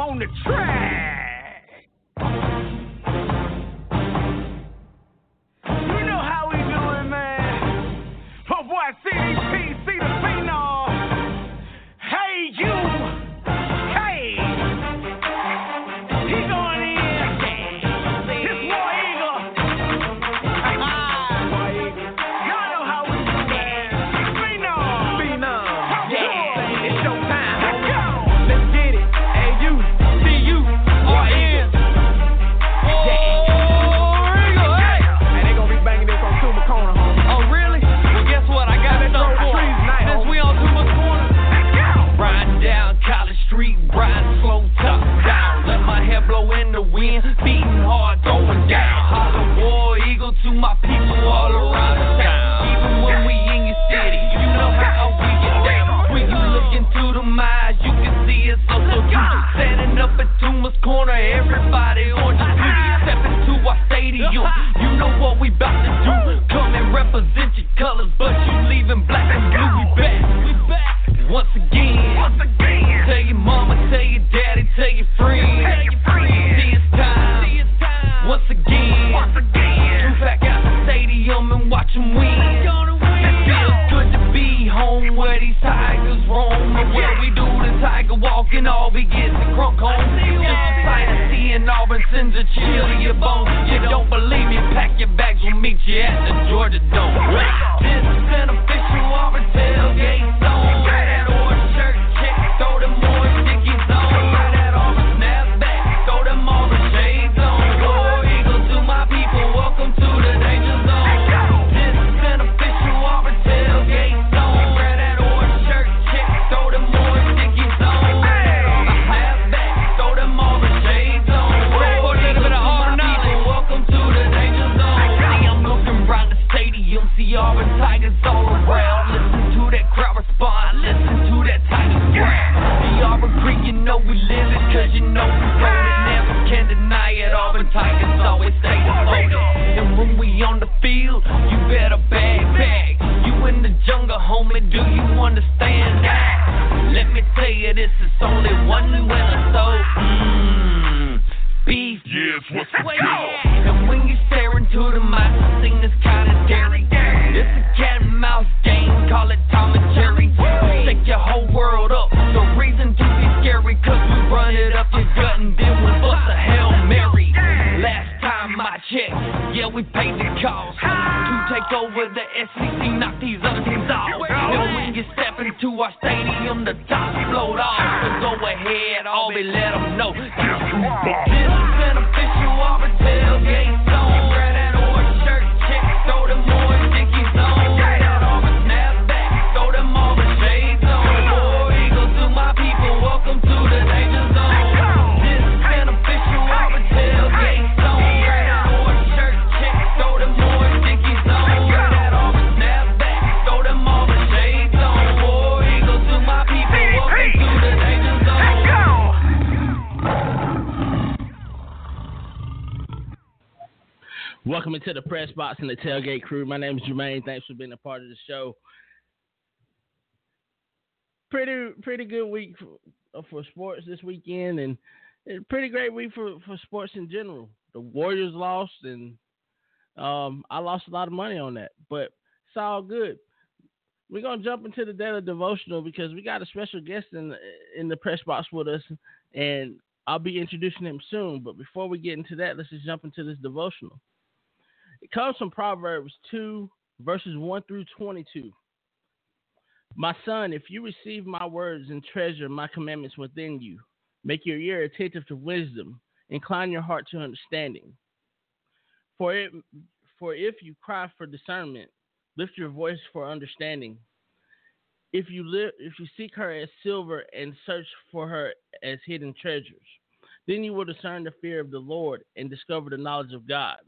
I'm on the track. the Tailgate Crew. My name is Jermaine. Thanks for being a part of the show. Pretty pretty good week for, uh, for sports this weekend, and pretty great week for, for sports in general. The Warriors lost, and um, I lost a lot of money on that, but it's all good. We're gonna jump into the daily devotional because we got a special guest in in the press box with us, and I'll be introducing him soon. But before we get into that, let's just jump into this devotional. It comes from Proverbs 2, verses 1 through 22. My son, if you receive my words and treasure my commandments within you, make your ear attentive to wisdom, incline your heart to understanding. For it for if you cry for discernment, lift your voice for understanding. If you live, if you seek her as silver and search for her as hidden treasures, then you will discern the fear of the Lord and discover the knowledge of God.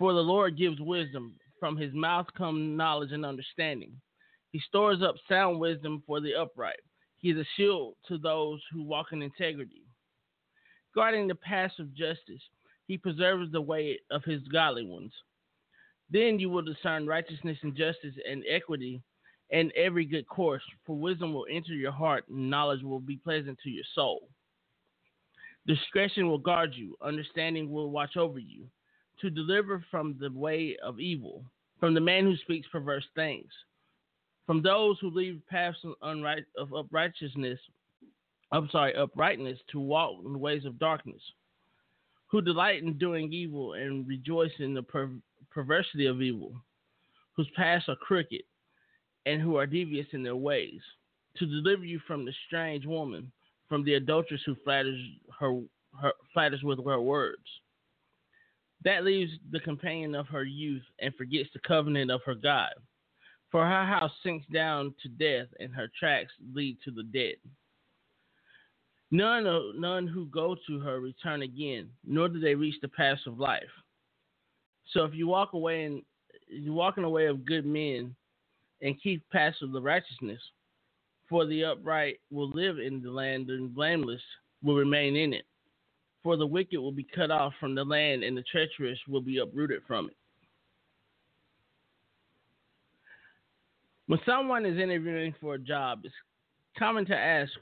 For the Lord gives wisdom, from his mouth come knowledge and understanding. He stores up sound wisdom for the upright. He is a shield to those who walk in integrity. Guarding the paths of justice, he preserves the way of his godly ones. Then you will discern righteousness and justice and equity and every good course, for wisdom will enter your heart and knowledge will be pleasant to your soul. Discretion will guard you, understanding will watch over you, to deliver from the way of evil, from the man who speaks perverse things, from those who leave paths of uprightness, I'm sorry, uprightness to walk in the ways of darkness, who delight in doing evil and rejoice in the per- perversity of evil, whose paths are crooked and who are devious in their ways, to deliver you from the strange woman, from the adulteress who flatters her, her flatters with her words. That leaves the companion of her youth and forgets the covenant of her God. For her house sinks down to death, and her tracks lead to the dead. None, none who go to her return again, nor do they reach the paths of life. So if you walk away and you walk in the way of good men and keep paths of the righteousness, for the upright will live in the land, and blameless will remain in it. For the wicked will be cut off from the land, and the treacherous will be uprooted from it. When someone is interviewing for a job, it's common to ask,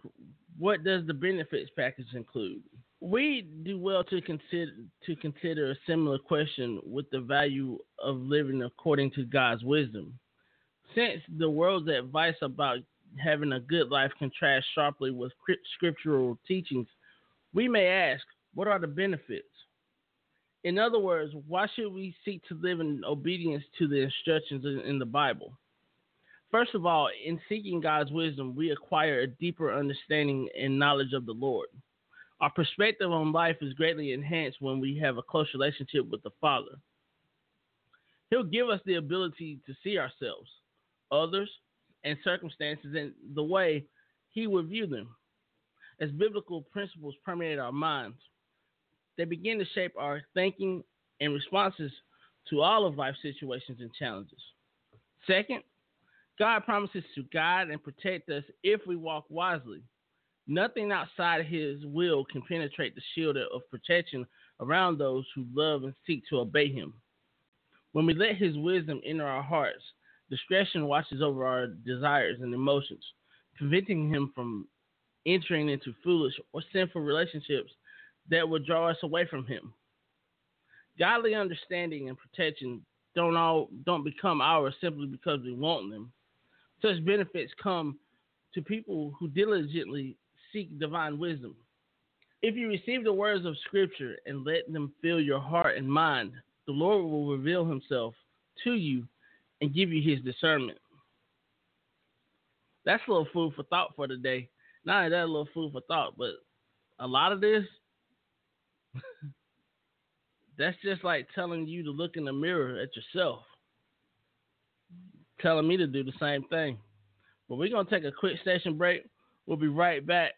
what does the benefits package include? We do well to consider to consider a similar question with the value of living according to God's wisdom. Since the world's advice about having a good life contrasts sharply with scriptural teachings, we may ask, what are the benefits? In other words, why should we seek to live in obedience to the instructions in the Bible? First of all, in seeking God's wisdom, we acquire a deeper understanding and knowledge of the Lord. Our perspective on life is greatly enhanced when we have a close relationship with the Father. He'll give us the ability to see ourselves, others, and circumstances in the way He would view them. As biblical principles permeate our minds, they begin to shape our thinking and responses to all of life's situations and challenges. Second, God promises to guide and protect us if we walk wisely. Nothing outside his will can penetrate the shield of protection around those who love and seek to obey him. When we let his wisdom enter our hearts, discretion watches over our desires and emotions, preventing him from entering into foolish or sinful relationships that would draw us away from him. Godly understanding and protection don't all don't become ours simply because we want them. Such benefits come to people who diligently seek divine wisdom. If you receive the words of Scripture and let them fill your heart and mind, the Lord will reveal Himself to you and give you His discernment. That's a little food for thought for today. Not only that, a little food for thought, but a lot of this, that's just like telling you to look in the mirror at yourself telling me to do the same thing. But we're gonna take a quick station break. We'll be right back.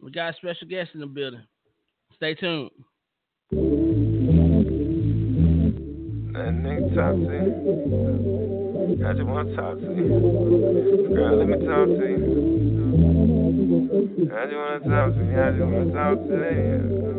We got a special guest in the building. Stay tuned. That nigga to you. I just wanna talk to you. Girl, let me talk to you. I just wanna talk to you. I just wanna talk to you.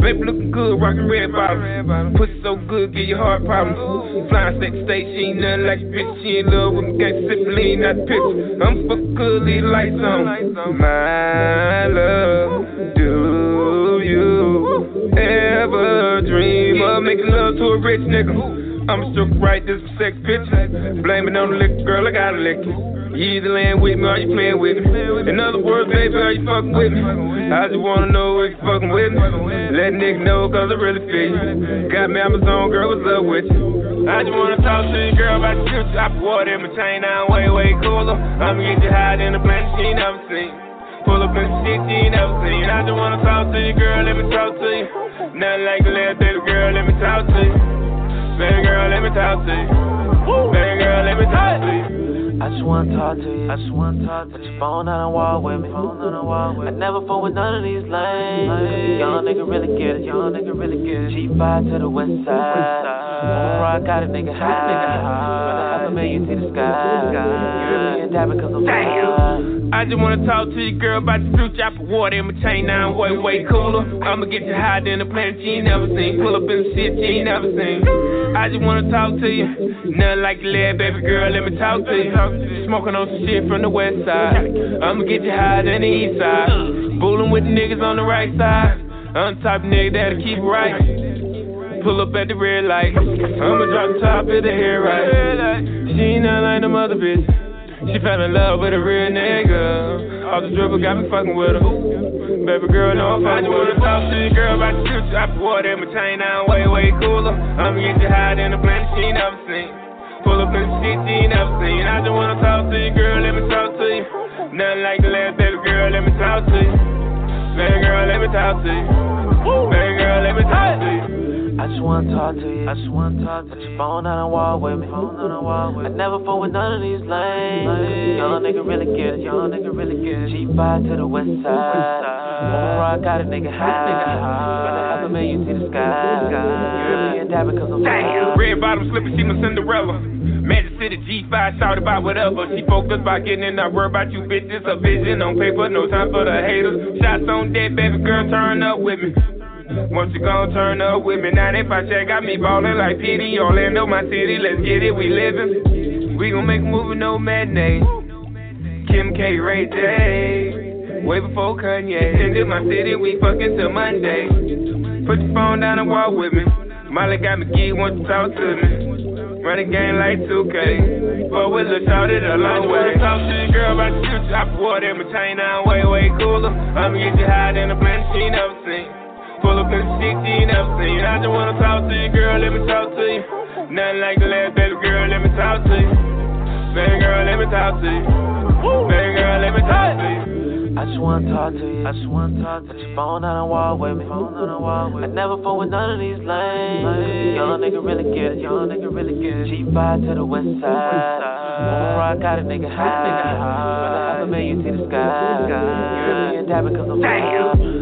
Baby looking good, rockin' red bottoms. Pussy so good, get your heart problems. Flying state to state, she ain't nothing like a bitch. She in love with me, gangsta sippin' lean, not the picture. I'm fuck good, leave the lights on. My love, do you ever dream of making love to a rich nigga? I'm stroke right, this sex picture. Blame it on the liquor, girl, I gotta lick it. You either laying with me or you playing with me. In other words, baby, are you fucking with me? I just wanna know if you fucking with me. Let nigga know, cause I really feel you. Got me Amazon, girl, what's up with you? I just wanna talk to you, girl, about the future. I put water in my chain, now I'm way, way cooler. I'ma get you high in the planet she never seen. Pull up in shit she never seen. I just wanna talk to you, girl, let me talk to you. Nothing like a little baby girl, let me talk to you. Baby girl, let me talk to you. Baby girl, let me talk to you. I just wanna talk to you. I just wanna talk to Put your phone on the wall with me. Phone on the wall with me. I never fuck with none of these lanes. Young nigga really get it. Young nigga really get it. G5 to the west side. West side. Rock got a nigga high. Rather have never made you see the sky. In that because I'm Damn. I just wanna talk to you, girl, about the future. I put water in my chain now, I'm way, way cooler. I'ma get you higher than the planet you never seen. Pull up in the shit you never seen. I just wanna talk to you. Nothing like the lead, baby girl, let me talk to you. Smoking on some shit from the west side. I'ma get you higher than the east side. Fooling with the niggas on the right side. I'm the type nigga that'll keep right. Pull up at the red light. I'ma drop top of the hair right. She ain't nothing like them other bitch. She fell in love with a real nigga. All the dribble got me fucking with her. Baby girl, no, I'm fucking with her. Talk to your girl about the future. I put water in my chain now, way, way cooler. I'ma get you high in the planet she never seen. Pull up in shit she never seen. I just wanna talk to you, girl, let me talk to you. Nothing like the last baby girl, let me talk to you. Baby girl, let me talk to you. Baby girl, let me talk to you. I just wanna talk to you. I just wanna talk to you. Put your phone on the wall with me. Phone on the wall with me. I never fall with none of these lanes. Young nigga really get it. Young nigga really get it. G5 to the west side. Over I got a nigga high. Nigga high. Have a million see the sky. In that because I'm Damn. Red bottom slippers, she my Cinderella. Magic City G5, shout about whatever. She focused by getting in, not worry about you bitches. A vision on paper, no time for the haters. Shots on dead, baby girl, turn up with me. Once you gon' turn up with me, 95 check, got me ballin' like PD, Orlando, my city, let's get it, we livin'. We gon' make a movie, no matinee. Kim K, Ray J. Way before Kanye. Into my city, we fuckin' till Monday. Put your phone down and walk with me. Molly got me geek, want to talk to me. Run the game like 2K. But the shot it a long way. Talk to your girl about the future. I water in my chain now, way, way cooler. I'ma get you high in the planet she never seen. Pull up in the shit you ain't never seen. I just wanna talk to you, girl, let me talk to you. Nothing like the last baby girl, let me talk to you. Baby girl, let me talk to you. Baby girl, let me talk to you. I just wanna talk to you. I just wanna talk to you. Put your phone on the wall with me. Phone on the wall with me. I never fall with none of these lanes. Young nigga really get it. Young nigga really get it. G5 to the west side. Over I got a nigga high. Nigga high. Rather have a million see the sky. You're in that because I'm Damn.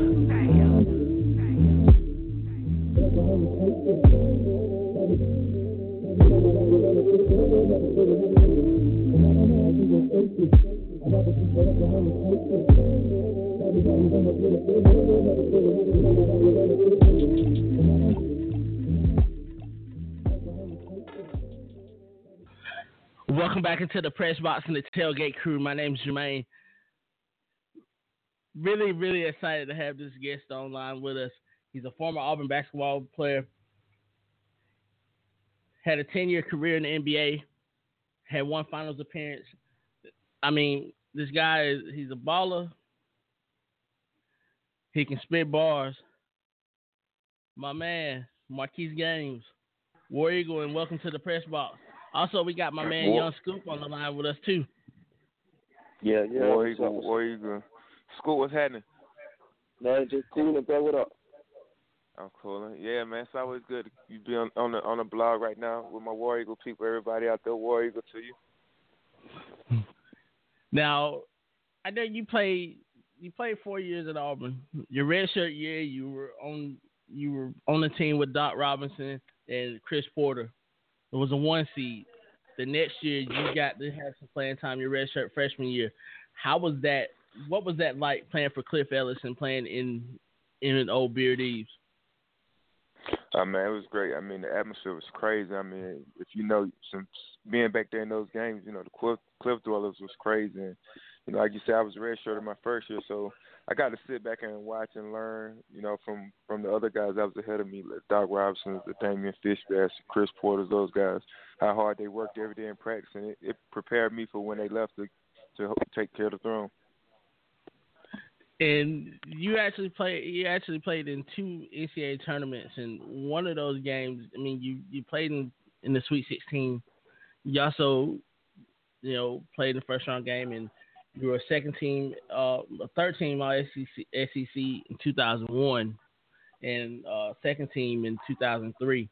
Welcome back into the press box and the tailgate crew. My name is Jermaine. Really, really excited to have this guest online with us. He's a former Auburn basketball player, had a 10 year career in the NBA, had one finals appearance. I mean, this guy is he's a baller. He can spit bars. My man, Marquise Gaines, War Eagle, and welcome to the press box. Also, we got my man Young Scoop on the line with us too. Yeah, yeah. War Eagle, War Eagle. Scoop, what's happening? Man, just cooling, bro. What up? I'm cool. Yeah, man, it's always good. You be on on the on the blog right now with my War Eagle people. Everybody out there, War Eagle to you. Now, I know you played you played four years at Auburn. Your redshirt year, you were on you were on the team with Doc Robinson and Chris Porter. It was a one seed. The next year, you got to have some playing time your redshirt freshman year. How was that? What was that like playing for Cliff Ellis and playing in in an old Beard Eaves? Uh, man, it was great. I mean, the atmosphere was crazy. I mean, if you know, since being back there in those games, you know, the Cliff, Cliff Dwellers was crazy. And, you know, like you said, I was a redshirt in my first year, so I got to sit back and watch and learn, you know, from from the other guys that was ahead of me, like Doc Robinson, the Daymeon Fishback, Chris Porter's, those guys, how hard they worked every day in practice, and it, it prepared me for when they left to to take care of the throne. And you actually played. You actually played in two NCAA tournaments, and one of those games. I mean, you you played in in the Sweet 16. You also, you know, played in the first round game, and you were a second team, uh, a third team All SEC, SEC in 2001, and uh, second team in 2003.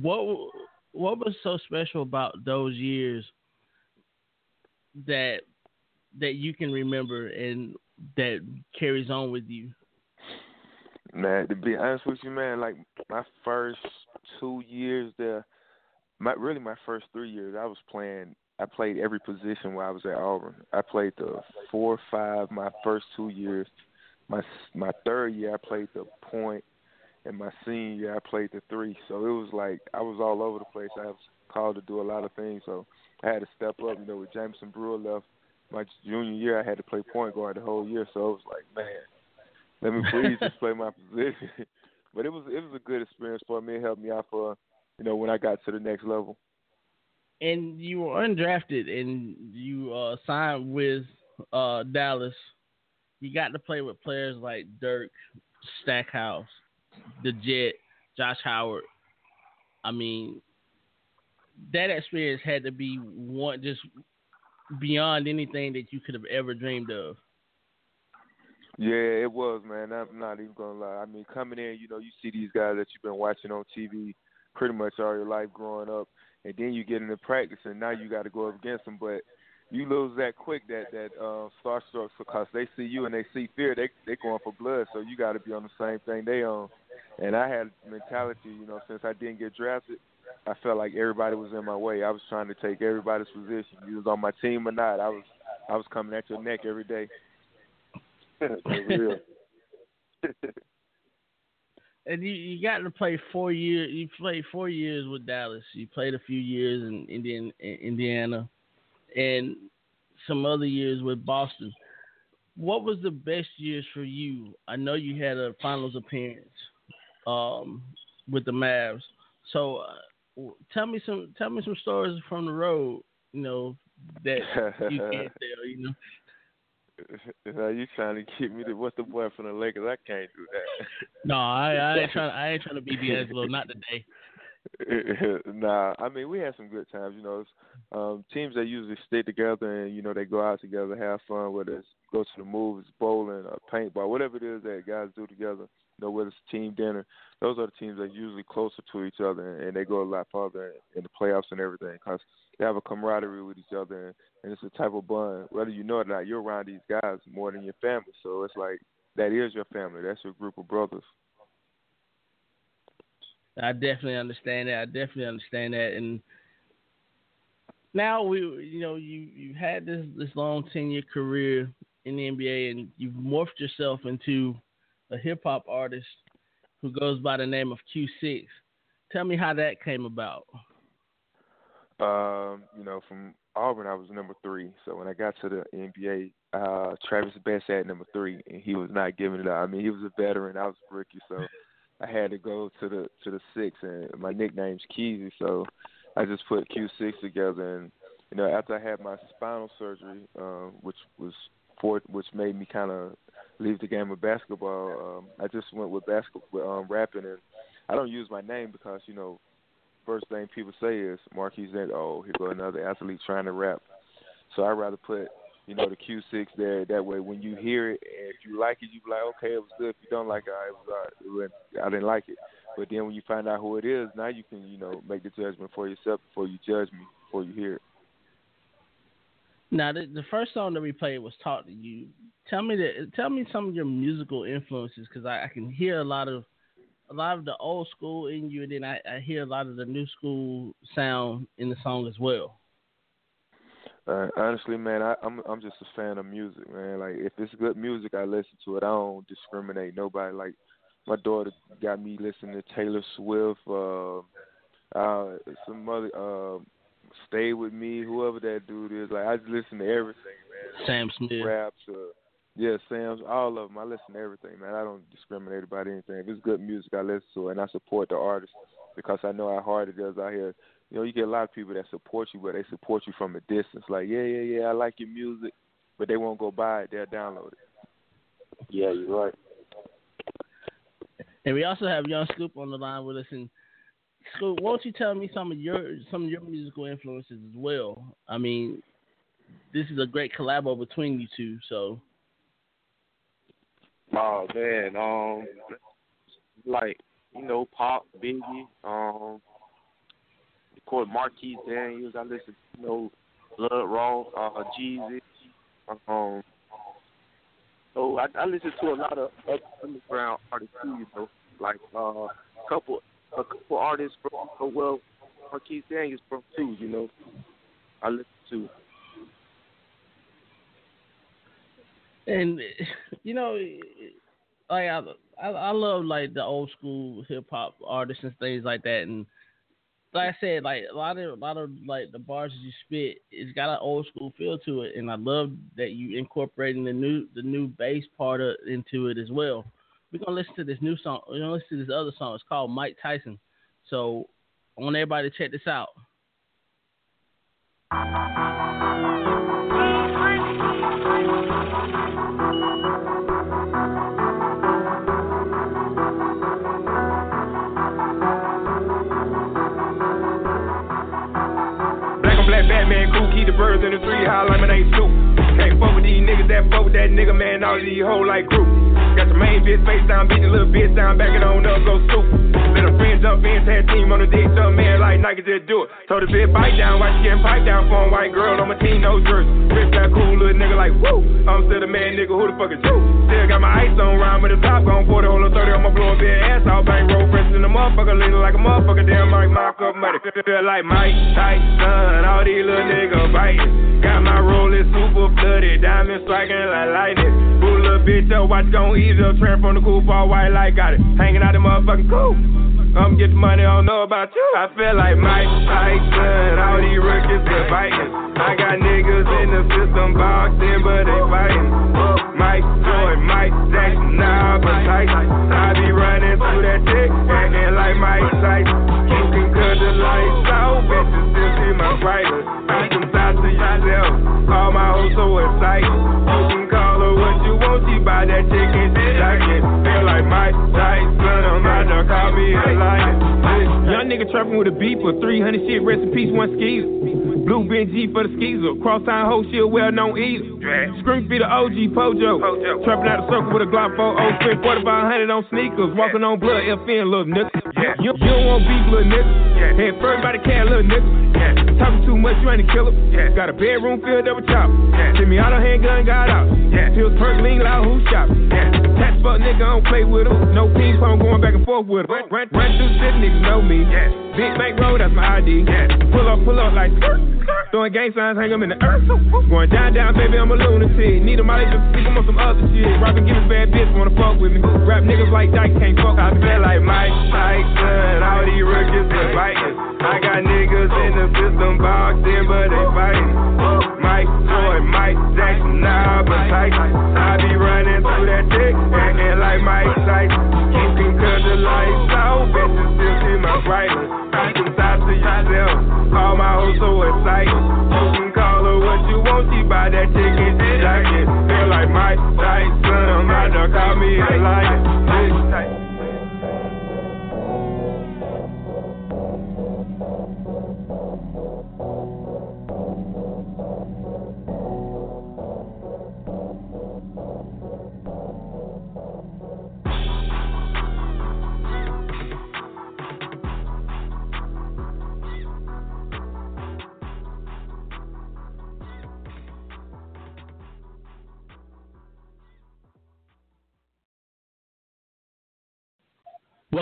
What what was so special about those years that that you can remember and that carries on with you? Man, to be honest with you, man, like my first two years there, my really my first three years I was playing I played every position while I was at Auburn. I played the four five my first two years. My my third year I played the point and my senior year I played the three. So it was like I was all over the place. I was called to do a lot of things, so I had to step up. You know, with Jamison Brewer left my junior year, I had to play point guard the whole year. So it was like, man, let me please just play my position. but it was it was a good experience for me. It helped me out for you know when I got to the next level. And you were undrafted, and you uh, signed with uh, Dallas. You got to play with players like Dirk, Stackhouse, the Jet, Josh Howard. I mean, that experience had to be one just beyond anything that you could have ever dreamed of. Yeah, it was, man. I'm not even gonna lie. I mean, coming in, you know, you see these guys that you've been watching on TV pretty much all your life growing up, and then you get into practice, and now you got to go up against them. But you lose that quick, that that uh, starstruck, because they see you and they see fear. They they going for blood, so you got to be on the same thing they on. And I had mentality, you know, since I didn't get drafted, I felt like everybody was in my way. I was trying to take everybody's position. You was on my team or not, I was I was coming at your neck every day. real. and you you got to play four years. You played four years with Dallas. You played a few years in Indian in Indiana, and some other years with Boston. What was the best years for you? I know you had a finals appearance um, with the Mavs. So uh, tell me some tell me some stories from the road. You know that you can't tell. You know. Are you trying to get me to what's the boy from the Lakers? I can't do that. No, I, I ain't trying. I ain't trying to be D'Angelo. Not today. nah, I mean we had some good times. You know, um, teams that usually stick together and you know they go out together, have fun, whether it's go to the movies, bowling, or paintball, whatever it is that guys do together. You know, whether it's team dinner, those are the teams that are usually closer to each other and they go a lot farther in the playoffs and everything because they have a camaraderie with each other and, and it's a type of bond. Whether you know it or not, you're around these guys more than your family, so it's like that is your family. That's your group of brothers. I definitely understand that. I definitely understand that. And now we, you know, you you had this this long ten year career in the NBA, and you've morphed yourself into a hip hop artist who goes by the name of Q6. Tell me how that came about. Um, you know, from Auburn, I was number three. So when I got to the NBA, uh, Travis Best had number three, and he was not giving it up. I mean, he was a veteran. I was rookie, so I had to go to the to the six, and my nickname's Keezy, so I just put Q six together. And you know, after I had my spinal surgery, um, which was for which made me kind of leave the game of basketball, um, I just went with basketball, um, rapping, and I don't use my name because you know, first thing people say is Marquis that oh here go another athlete trying to rap. So I rather put you know, the Q6 there. That way, when you hear it, and if you like it, you be like, okay, it was good. If you don't like it, it was, it was I didn't like it. But then when you find out who it is, now you can, you know, make the judgment for yourself before you judge me, before you hear it. Now, the, the first song that we played was "Talk to You." Tell me that. Tell me some of your musical influences, because I, I can hear a lot of a lot of the old school in you, and then I, I hear a lot of the new school sound in the song as well. Uh, honestly, man, I, I'm I'm just a fan of music, man. Like if it's good music, I listen to it. I don't discriminate nobody. Like my daughter got me listening to Taylor Swift, uh, uh, some other, uh, Stay with Me, whoever that dude is. Like I just listen to everything, man. Sam Smith, raps, uh, yeah, Sam's, all of them. I listen to everything, man. I don't discriminate about anything. If it's good music, I listen to it, and I support the artist because I know how hard it is out here you know, you get a lot of people that support you, but they support you from a distance. Like, yeah, yeah, yeah, I like your music, but they won't go buy it. They'll download it. Yeah, you're right. And we also have Young Scoop on the line with us. And Scoop, won't you tell me some of your some of your musical influences as well? I mean, this is a great collabo between you two. So. Oh man, um, like you know, Pop, Biggie, um, of course, Marquis Daniels. I listen, to, you know, Blood Raw, uh, Jeezy. Um, so I, I listen to a lot of underground artists too. You know, like uh, a couple a couple artists from well, Marquis Daniels from too. You know, I listen to. And you know, like I, I, I love like the old school hip hop artists and things like that. And like I said, like a lot of a lot of like the bars you spit, it's got an old school feel to it. And I love that you incorporating the new the new bass part of, into it as well. We're gonna listen to this new song. We're gonna listen to this other song. It's called Mike Tyson. So I want everybody to check this out. Birds in the tree, high lemonade soup. Can't fuck with these niggas that fuck with that nigga, man, all these hoes like group. Got the main bitch face down, beat the little bitch down, back it on up, go soup. Let a friend jump in, tag team on the dick, jump man like Nike just do it. Told the bitch bite down, watch she getting pipe down for a white girl on my team, no jersey. Rich that cool little nigga like woo. I'm still the man, nigga, who the fuck is you? Still got my ice on, round with the top gone, 40 hole of 30 on my blow big ass out, bang roll fresh in the motherfucker, leaning like a motherfucker, damn like mock up money. Feel like Mike Tyson, all these little niggas biting. Got my rolling super flooded, diamond striking like lightning. Pull bitch up, watch gon' ease up, trend from the cool all white like got it. Hanging out the motherfucking cool. I'm get the money, I don't know about you. I feel like Mike Tyson, all these rookies are biting. I got niggas in the system boxed in, but they fighting. Mike Jordan, Mike Jackson, nah, but Tyson. I be running through that chick, acting like Mike Tyson. You can cut the lights out, bitches still see my brightness. I can talk to yourself, all my hoes so excited. Buy that chicken can feel like Mike Tyson, I'm about to call me a lion. Young nigga trapping with a for 300 shit, rest in peace, one skeezer. Blue Ben G for the skeezer, cross town hoe shit, well known eater. Scream be the OG Pojo. Trapping out the circle with a Glock 4 oh, spent 4500 on sneakers, walking on blood, FN, little nigga. You, you don't want beef, little nigga. Head first by the cat, little nigga. Talking too much, you ain't a killer. Got a bedroom filled up with chop. Send me out a handgun, got out. Pills, perk, lean, loud, who shop. Tax fuck nigga, I don't play with him. No ping pong going back and forth with him. Run, run through city, niggas know me. Big bank road, that's my ID. Pull up, pull up like skirt. Throwing gang signs, hang them in the earth. Going down, down, baby, I'm a lunatic. Need a molly just stick 'em on some other shit. Rapping, give bad bitch, wanna fuck with me. Rap niggas like Dyke can't fuck. I feel like Mike Tyson, all these rookies are biting. I got niggas in the system boxed in, but they fighting. Mike Jordan, Mike Jackson, nah, but Tyson. I be running through that dick, acting like Mike Tyson. You can cut the lights out, bitches still see my brightness. I can talk to yourself, all my hoes so excited. You can call her what you want, she buy that chicken shit. I can feel like Mike Tyson, I'm about to call me a lion.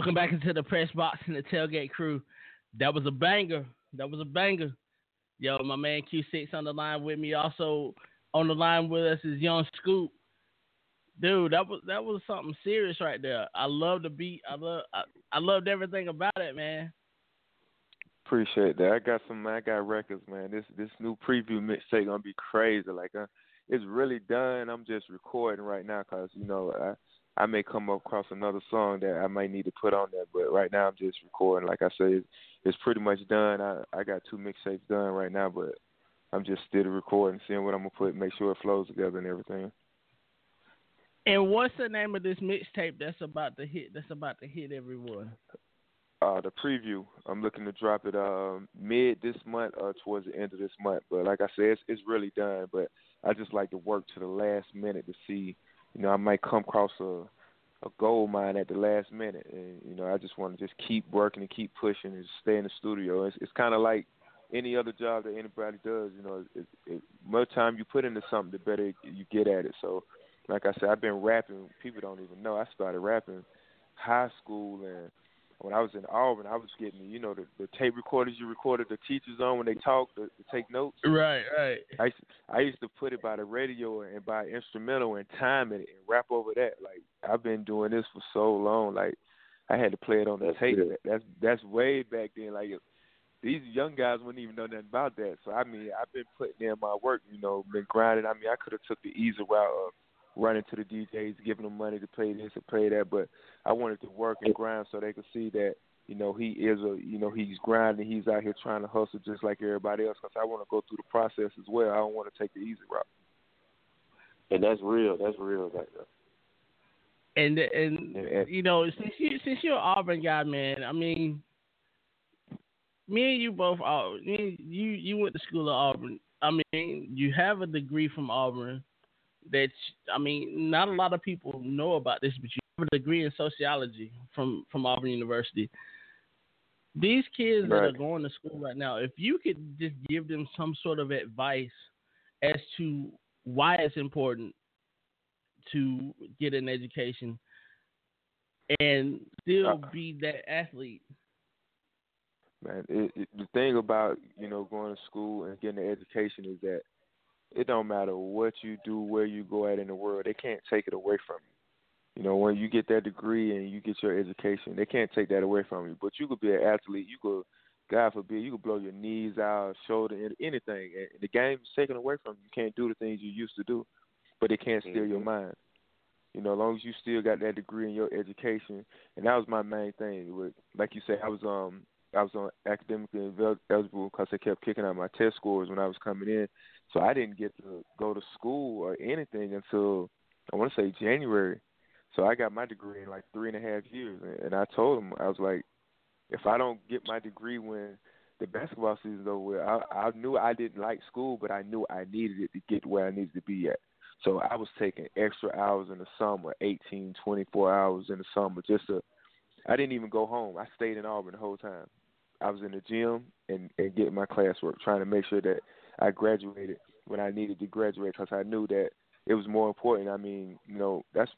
Welcome back into the press box and the tailgate crew. That was a banger. That was a banger. Yo, my man Q6 on the line with me. Also on the line with us is Young Scoop. Dude, that was that was something serious right there. I love the beat. I love I, I loved everything about it, man. Appreciate that. I got some. I got records, man. This this new preview mixtape gonna be crazy. Like, uh, it's really done. I'm just recording right now, cause you know I I may come across another song that I might need to put on there. But right now I'm just recording. Like I said, it's pretty much done. I I got two mixtapes done right now, but I'm just still recording, seeing what I'm gonna put, make sure it flows together and everything. And what's the name of this mixtape that's about to hit? That's about to hit everyone. Uh, the preview. I'm looking to drop it uh, mid this month or towards the end of this month. But like I said, it's, it's really done. But I just like to work to the last minute to see. You know, I might come across a a gold mine at the last minute, and you know, I just want to just keep working and keep pushing and stay in the studio. It's it's kind of like any other job that anybody does. You know, it, it, more time you put into something, the better you get at it. So, like I said, I've been rapping. People don't even know I started rapping high school and when I was in Auburn, I was getting you know the, the tape recorders you recorded the teachers on when they talk to, to take notes. Right, right. I used, to, I used to put it by the radio and by instrumental and time it and rap over that. Like I've been doing this for so long. Like I had to play it on the That's tape. good. That's that's way back then. Like these young guys wouldn't even know nothing about that. So I mean, I've been putting in my work. You know, been grinding. I mean, I could have took the easy route of running to the DJs, giving them money to play this or play that, but I wanted to work and grind so they could see that you know he is a you know he's grinding. He's out here trying to hustle just like everybody else. Because I want to go through the process as well. I don't want to take the easy route. And that's real. That's real right there. And and And- and- you know, since you since you're an Auburn guy, man, I mean, me and you both uh, are. You you went to school at Auburn. I mean, you have a degree from Auburn. That I mean, not a lot of people know about this, but you have a degree in sociology from from Auburn University. These kids that are going to school right now, if you could just give them some sort of advice as to why it's important to get an education and still Uh, be that athlete. man. It, it, the thing about you know going to school and getting an education is that it don't matter what you do, where you go at in the world, they can't take it away from you. You know, when you get that degree and you get your education, they can't take that away from you. But you could be an athlete. You could, God forbid, you could blow your knees out, shoulder, an- anything. And the game is taken away from you. You can't do the things you used to do, but it can't steal your Mhm. mind. You know, as long as you still got that degree in your education, and that was my main thing. With, like you said, I was um I was on academically eligible because they kept kicking out my test scores when I was coming in. So I didn't get to go to school or anything until I want to say January. So I got my degree in like three and a half years, and, I told them I was like, if I don't get my degree when the basketball season's over, I, I knew I didn't like school, but I knew I needed it to get where I needed to be at. So I was taking extra hours in the summer, 18, 24 hours in the summer, just to. I didn't even go home. I stayed in Auburn the whole time. I was in the gym and and getting my classwork, trying to make sure that I graduated when I needed to graduate because I knew that it was more important. I mean, you know, that's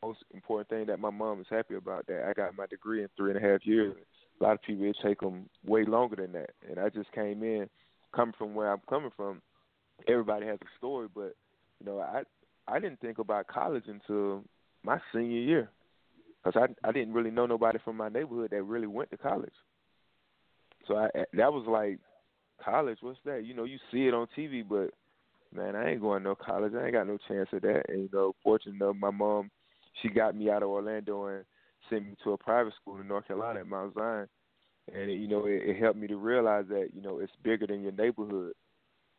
the most important thing that my mom is happy about. That I got my degree in three and a half years. A lot of people it take them way longer than that, and I just came in, coming from where I'm coming from. Everybody has a story, but you know, I I didn't think about college until my senior year because I I didn't really know nobody from my neighborhood that really went to college. So I that was like college. What's that? You know, you see it on TV, but man, I ain't going to no college. I ain't got no chance of that. And you know, fortunate enough, my mom, she got me out of Orlando and sent me to a private school in North Carolina at Mount Zion. And it, you know, it, it helped me to realize that you know it's bigger than your neighborhood,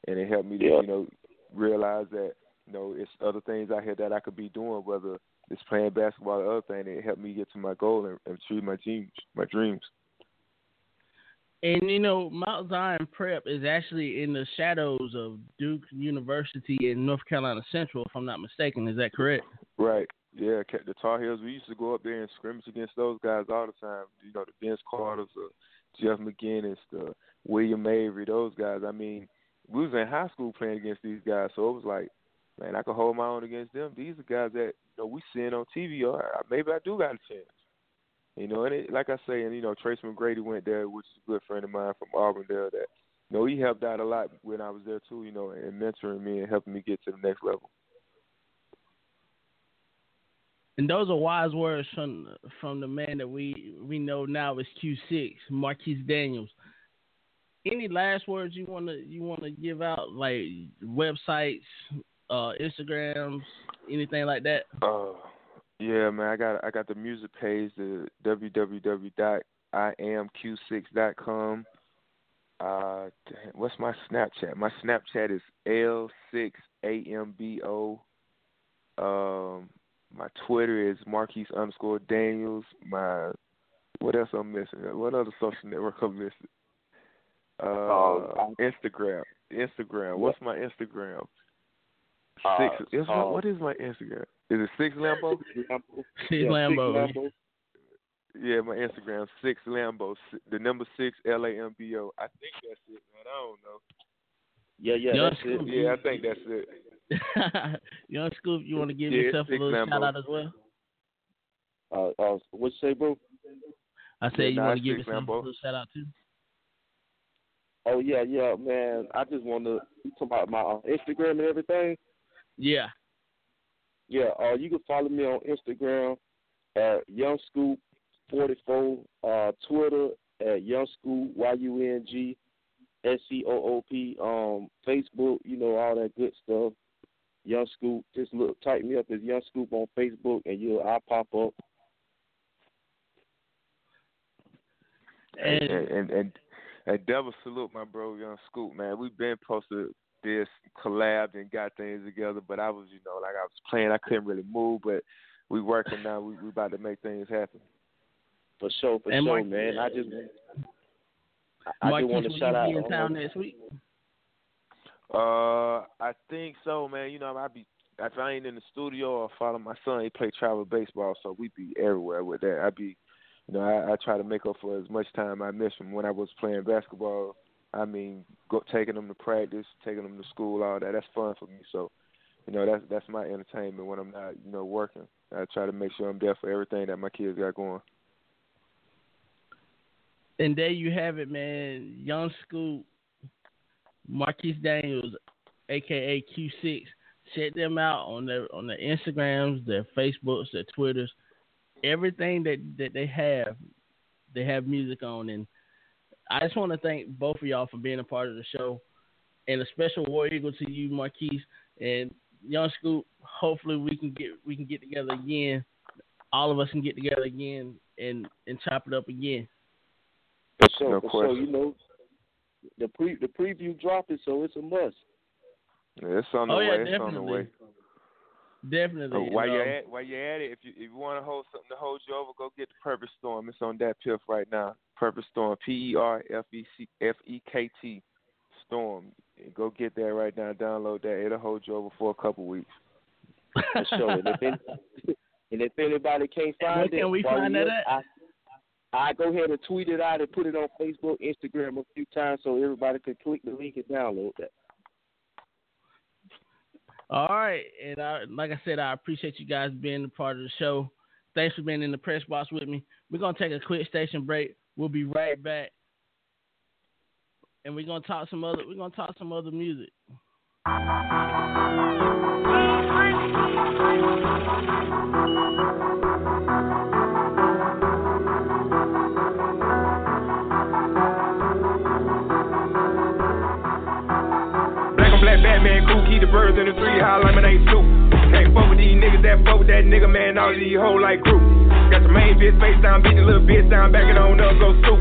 and it helped me to Yeah. you know realize that you know it's other things out here that I could be doing, whether it's playing basketball the other thing. It helped me get to my goal and, and achieve my dreams. My dreams. And you know, Mount Zion Prep is actually in the shadows of Duke University in North Carolina Central, if I'm not mistaken. Is that correct? Right. Yeah, the Tar Heels. We used to go up there and scrimmage against those guys all the time. You know, the Vince Carter's, the Jeff McInnis, the William Avery, those guys. I mean, we was in high school playing against these guys, so it was like, man, I can hold my own against them. These are guys that you know we seeing on TV. Or maybe I do got a chance. You know, and it, like I say, and you know, Tracy McGrady went there, which is a good friend of mine from Auburndale. That you know, he helped out a lot when I was there too. You know, and mentoring me and helping me get to the next level. And those are wise words from from the man that we we know now is Q6, Marquis Daniels. Any last words you wanna you wanna give out, like websites, uh, Instagrams, anything like that? Uh, yeah, man. I got I got the music page, the www.iamq6.com. Uh, damn, what's my Snapchat? My Snapchat is L6AMBO. Um, my Twitter is Marquise underscore Daniels. My what else I'm missing? What other social network I'm missing? Uh, Um, Instagram. Instagram. What's my Instagram? Uh, Six. is uh, what is my Instagram? Is it Six Lambo? Lambo. Six Yeah, Lambo. Lambo. Yeah, my Instagram six Lambo, the number six L A M B O. I think that's it, man. I don't know. Yeah, yeah, Young that's it. Yeah, I think that's it. Young Scoop, you want to give Yeah, yourself a little Lambo. shout out as well? Uh, uh, what you say, bro? I said you nah, want to give yourself us man, some bro. little shout out too. Oh yeah, yeah, man. I just want to talk about my uh, Instagram and everything. Yeah. Yeah, uh, you can follow me on Instagram at Young Scoop forty four, uh, Twitter at Young Scoop Y U N G S C O O P, um, Facebook, you know all that good stuff. Young Scoop, just look, type me up as Young Scoop on Facebook, and you'll I'll pop up. And And and and, and, and double salute my bro Young Scoop, man. We've been posted this collabed and got things together, but I was, you know, like I was playing, I couldn't really move, but we working now. We we about to make things happen. For sure, for And sure, Mark- man. I just, I Marquis, just want to shout you out. be in town next week? Uh, I think so, man. You know, I be if I ain't in the studio or follow my son, he play travel baseball, so we be everywhere with that. I be, you know, I, I try to make up for as much time I missed from when I was playing basketball. I mean, go taking them to practice, taking them to school, all that. That's fun for me. So, you know, that's that's my entertainment when I'm not, you know, working. I try to make sure I'm there for everything that my kids got going. And there you have it, man. Young Scoop, Marquis Daniels, aka Q6. Check them out on their on their Instagrams, their Facebooks, their Twitters, everything that that they have, they have music on. And I just want to thank both of y'all for being a part of the show, and a special war eagle to you, Marquis and Young Scoop. Hopefully we can get we can get together again. All of us can get together again and and chop it up again. For sure, No for sure. question. You know, the pre the preview dropping, so it's a must. Yeah, it's on the Oh, yeah, way. It's on the definitely. way. Definitely. Uh, while and, you're um, at while you're at it, if you if you want to hold something to hold you over, go get the Purpose Storm. It's on that piff right now. Purpose Storm, P E R F E C F E K T Storm. Go get that right now. Download that. It'll hold you over for a couple weeks. For sure. and, if any, and if anybody can't where find it, can we find we that up. I, I go ahead and tweet it out and put it on Facebook, Instagram a few times so everybody can click the link and download that. All right, and I, like I said, I appreciate you guys being a part of the show. Thanks for being in the press box with me. We're gonna take a quick station break. We'll be right back, and we're gonna talk some other. We're gonna talk some other music. Black on black Batman, cool, keep the birds in the tree, high lemonade soup. That fuck with that nigga, man, all these hoes like group. Got your main bitch face down, beat the little bitch down, back it on up, go soup.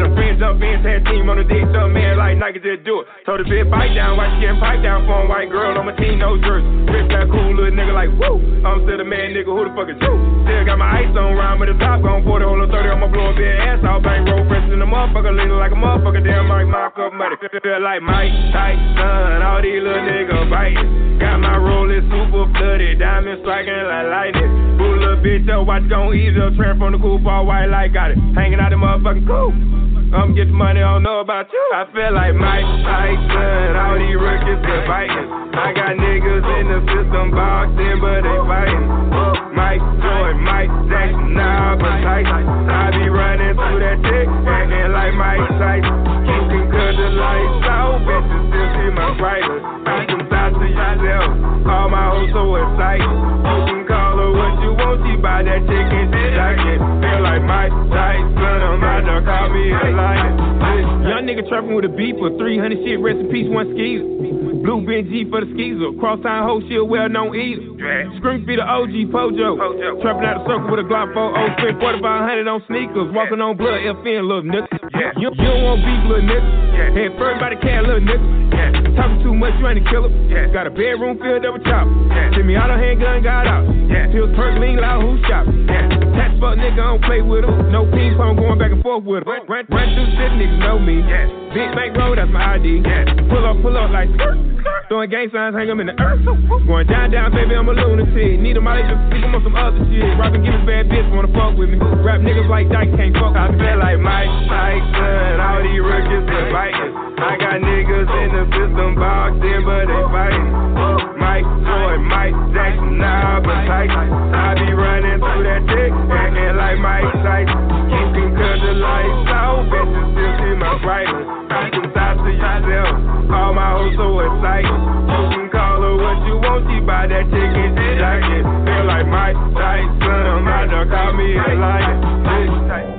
A friend jump in, tag team on the dick, jump man like Nike just do it. Told the bitch bite down, while she getting pipe down for a white girl on my team, no jersey. Rich got cool little nigga like woo. I'm still the man nigga, who the fuck is you? Still got my ice on, round with the top, gon' 40, hold on 30, I'ma blow a bit ass out, bang roll fresh in the motherfucker, leaning like a motherfucker, damn Mike, mock up money. Feel like Mike Tyson, all these little niggas biting. Got my rolling super flooded, diamond striking like lightning. Boo little bitch up, watch gon' ease up, tramp from the cool ball white like got it. Hanging out the motherfucking cool. I'm get the money, I don't know about you. I feel like Mike Tyson, all these rookies been biting. I got niggas in the system boxing, but they fighting. Mike Jordan, Mike Jackson, nah, but Tyson. I be running through that dick, acting like Mike Tyson. You can cut the lights out, bitches still see my brighter. I can talk to yourself, all my hoes so excited. You can call her what you want, she buy that chicken shit I get. Feel like Mike Tyson, I'm out there, call me a lion. Young nigga trapping with a beat for 300 shit, rest in peace, one skeezer. Blue Benji for the skeezer, cross town hoe, she a well known eater. Scream be the OG Pojo. Trapping out the circle with a Glock 4 oh, spent 4500 on sneakers. Walking on blood, FN, little nigga. You, you don't want beef, little nigga. Head first by the can, little nigga. Talking too much, you ain't a killer. Got a bedroom filled up with chop. Send me out a handgun, got out. Pills perk, lean loud, who shop? Tax fuck nigga, I don't play with him. No ping pong going back and forth with him. Run, run, run through city, niggas know me. Big bank road, that's my ID. Pull up, pull up like skirt. Throwing gang signs, hang 'em in the earth. Going down, down, baby, I'm a lunatic. Need 'em, I just stick 'em on some other shit. Rapping, give a bad bitch, wanna fuck with me. Rap niggas like Dyke, can't fuck. I feel like Mike Tyson, all these rookies been biting. I got niggas in the system boxed in, but they fighting. Mike Floyd, Mike Jackson, nah, but Tyson. I be running through that dick, acting like Mike Tyson. You can cut the lights out, bitches still see my brightness. I can talk to yourself, all my hoes so excited. You can call her what you want, she buy that chicken it. Feel like Mike Tyson, my dog call me a liar.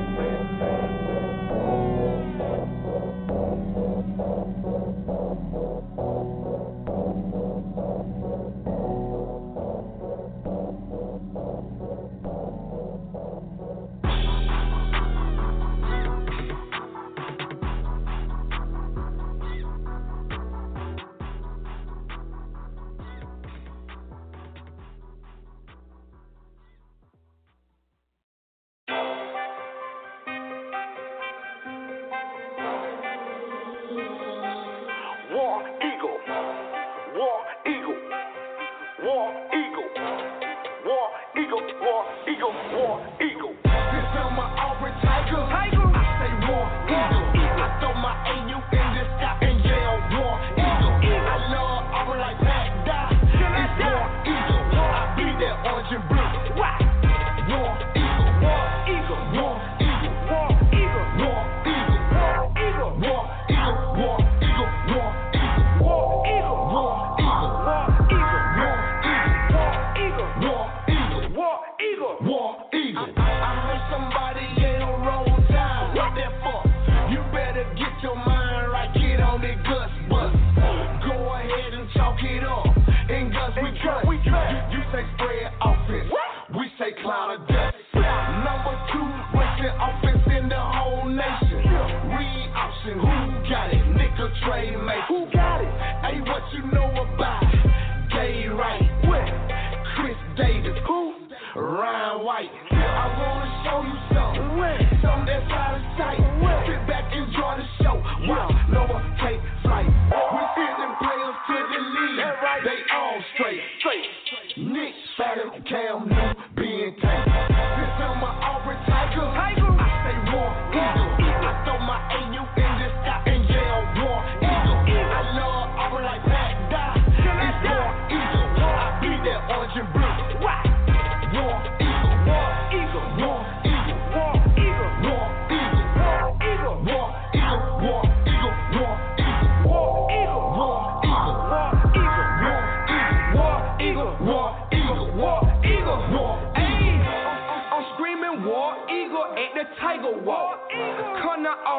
you know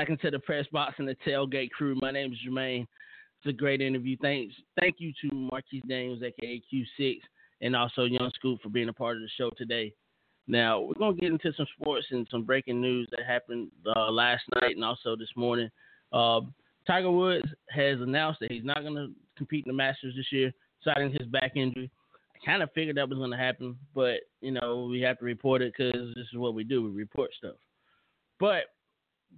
back into the press box and the tailgate crew. My name is Jermaine. It's a great interview. Thanks, thank you to Marquis Daniels, aka Q6, and also Young Scoop for being a part of the show today. Now we're gonna get into some sports and some breaking news that happened uh, last night and also this morning. Uh, Tiger Woods has announced that he's not gonna compete in the Masters this year, citing his back injury. I kind of figured that was gonna happen, but you know we have to report it because this is what we do. We report stuff. But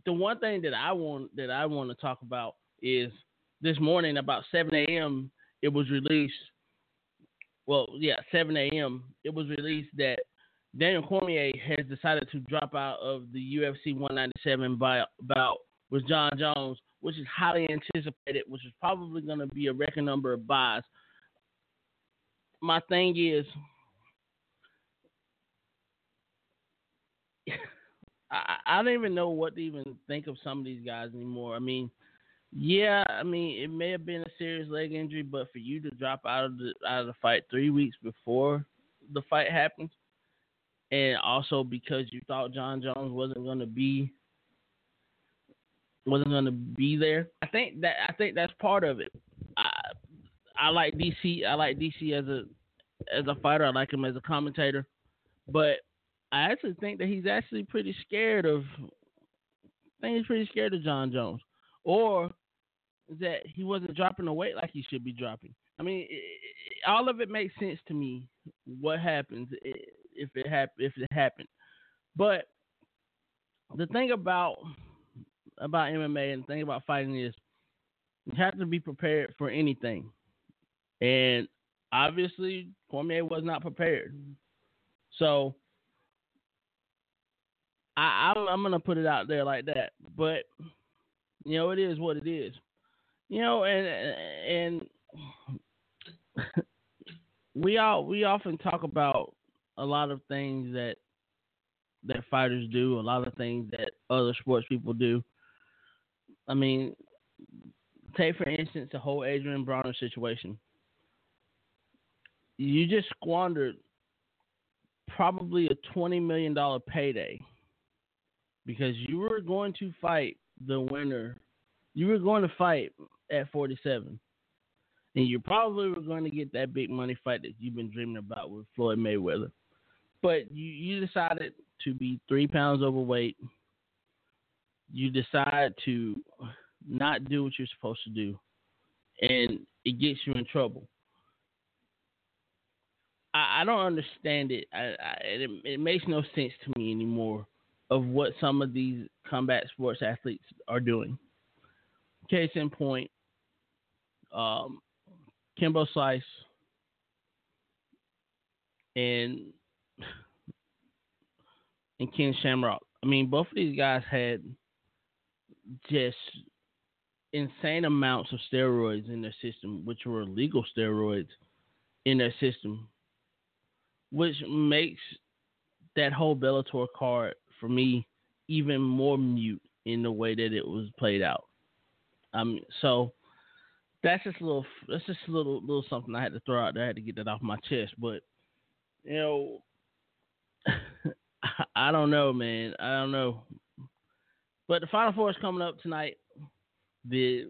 the one thing that I want that I want to talk about is this morning about 7 a.m. It was released. Well, yeah, 7 a.m. It was released that Daniel Cormier has decided to drop out of the UFC 197 bout with Jon Jones which is highly anticipated, which is probably going to be a record number of buys. My thing is, I, I don't even know what to even think of some of these guys anymore. I mean, yeah, I mean it may have been a serious leg injury, but for you to drop out of the out of the fight three weeks before the fight happens, and also because you thought Jon Jones wasn't going to be wasn't going to be there, I think that I think that's part of it. I I like DC. I like DC as a as a fighter. I like him as a commentator, but I actually think that he's actually pretty scared of. I think he's pretty scared of Jon Jones, or that he wasn't dropping the weight like he should be dropping. I mean, it, it, all of it makes sense to me. What happens if it happen if it happened? But the thing about about MMA and the thing about fighting is you have to be prepared for anything. And obviously, Cormier was not prepared. So I, I'm, I'm gonna put it out there like that. But you know, it is what it is. You know, and and we all we often talk about a lot of things that that fighters do, a lot of things that other sports people do. I mean, take for instance the whole Adrian Broner situation. You just squandered probably a twenty million dollar payday because you were going to fight the winner. You were going to fight at 47. And you probably were going to get that big money fight that you've been dreaming about with Floyd Mayweather. But you, you decided to be three pounds overweight. You decide to not do what you're supposed to do. And it gets you in trouble. I, I don't understand it. I, I, it. It makes no sense to me anymore of what some of these combat sports athletes are doing. Case in point, um, Kimbo Slice and and Ken Shamrock. I mean, both of these guys had just insane amounts of steroids in their system, which were legal steroids in their system, which makes that whole Bellator card for me even more mute in the way that it was played out. Um, so that's just a little that's just a little little something I had to throw out there. I had to get that off my chest. But you know, I don't know, man. I don't know. But the Final Four is coming up tonight. The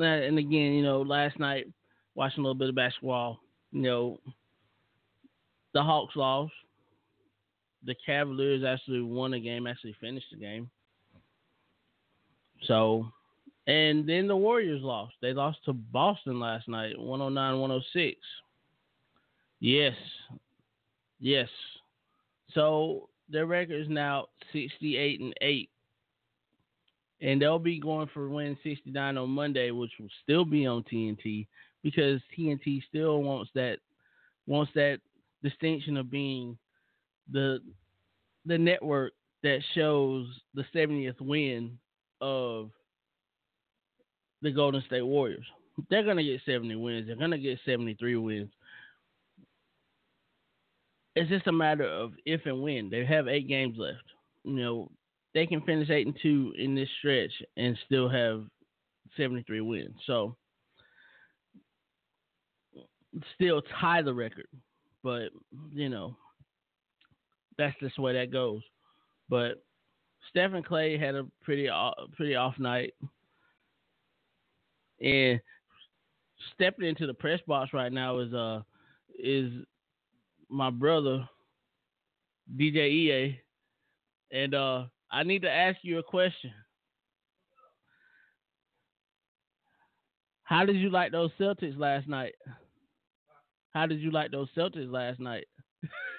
and again, you know, last night watching a little bit of basketball. You know, the Hawks lost the Cavaliers actually won the game, actually finished the game. So, and then the Warriors lost. They lost to Boston last night, 109 106. Yes. Yes. So their record is now 68 and 8. And they'll be going for win 69 on Monday, which will still be on TNT because TNT still wants that wants that distinction of being the the network that shows the 70th win of the Golden State Warriors. They're gonna get 70 wins. They're gonna get 73 wins. It's just a matter of if and when. They have eight games left. You know, they can finish eight and two in this stretch and still have 73 wins. So still tie the record. But, you know, that's just the way that goes. But Stephen Klay had a pretty pretty off night, and stepping into the press box right now is uh is my brother DJ EA, and uh I need to ask you a question. How did you like those Celtics last night? How did you like those Celtics last night?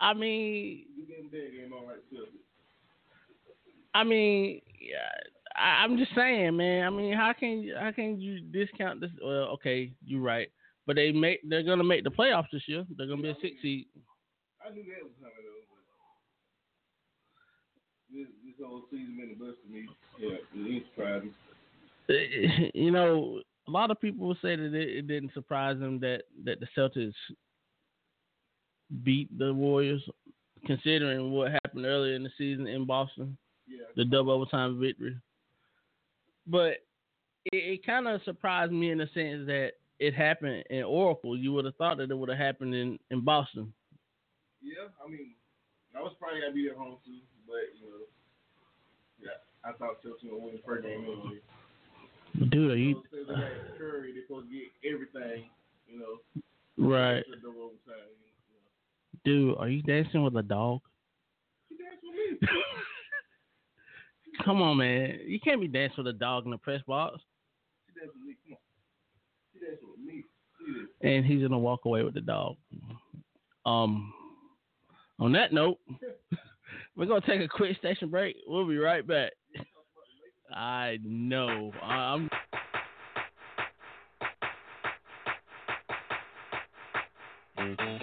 I mean, I mean, yeah, I, am just saying, man. I mean, how can how can you discount this? Well, okay, you're right, but they make they're gonna make the playoffs this year. They're gonna be a six seed. I knew that was coming this, this whole season been the best for me. Yeah, ain't you know, a lot of people say that it, it didn't surprise them that that the Celtics beat the Warriors, considering what happened earlier in the season in Boston, Yeah. the double overtime victory. But it, it kind of surprised me in the sense that it happened in Oracle. You would have thought that it would have happened in in Boston. Yeah, I mean, I was probably gonna be at home too, but you know, yeah, I thought Chelsea would win the first game anyway. Dude, are you So, they got Curry, they're supposed to get everything, you know. right? overtime. Dude, are you dancing with a dog? Come on, man. You can't be dancing with a dog in the press box. She. And he's gonna walk away with the dog. Um, on that note, we're gonna take a quick station break. We'll be right back. I know. I'm. Well,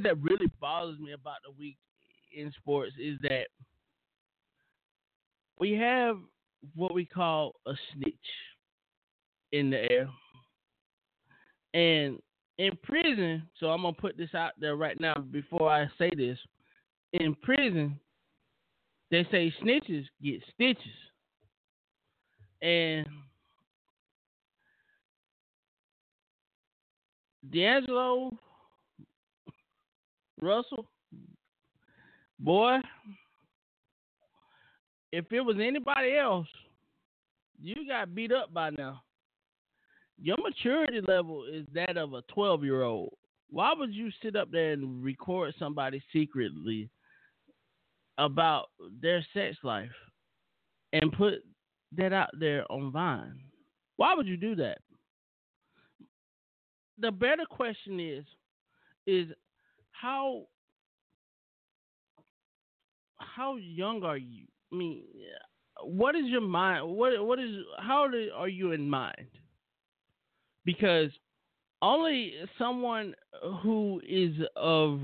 things that really bothers me about the week in sports is that we have what we call a snitch in the air. And in prison, so I'm gonna put this out there right now before I say this. In prison, they say snitches get stitches. And D'Angelo Russell, boy, if it was anybody else, you got beat up by now. Your maturity level is that of a 12 year old. Why would you sit up there and record somebody secretly about their sex life and put that out there on Vine? Why would you do that? The better question is is how how young are you? I mean, what is your mind? What what is how are you in mind? Because only someone who is of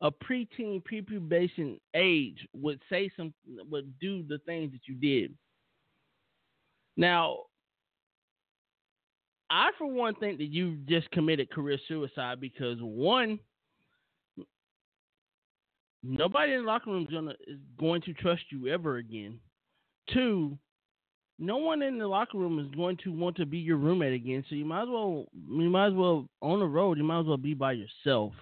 a preteen, prepubescent age would say some, would do the things that you did. Now, I for one think that you just committed career suicide because one, nobody in the locker room is gonna is going to trust you ever again. Two, no one in the locker room is going to want to be your roommate again. So you might as well you might as well on the road. You might as well be by yourself.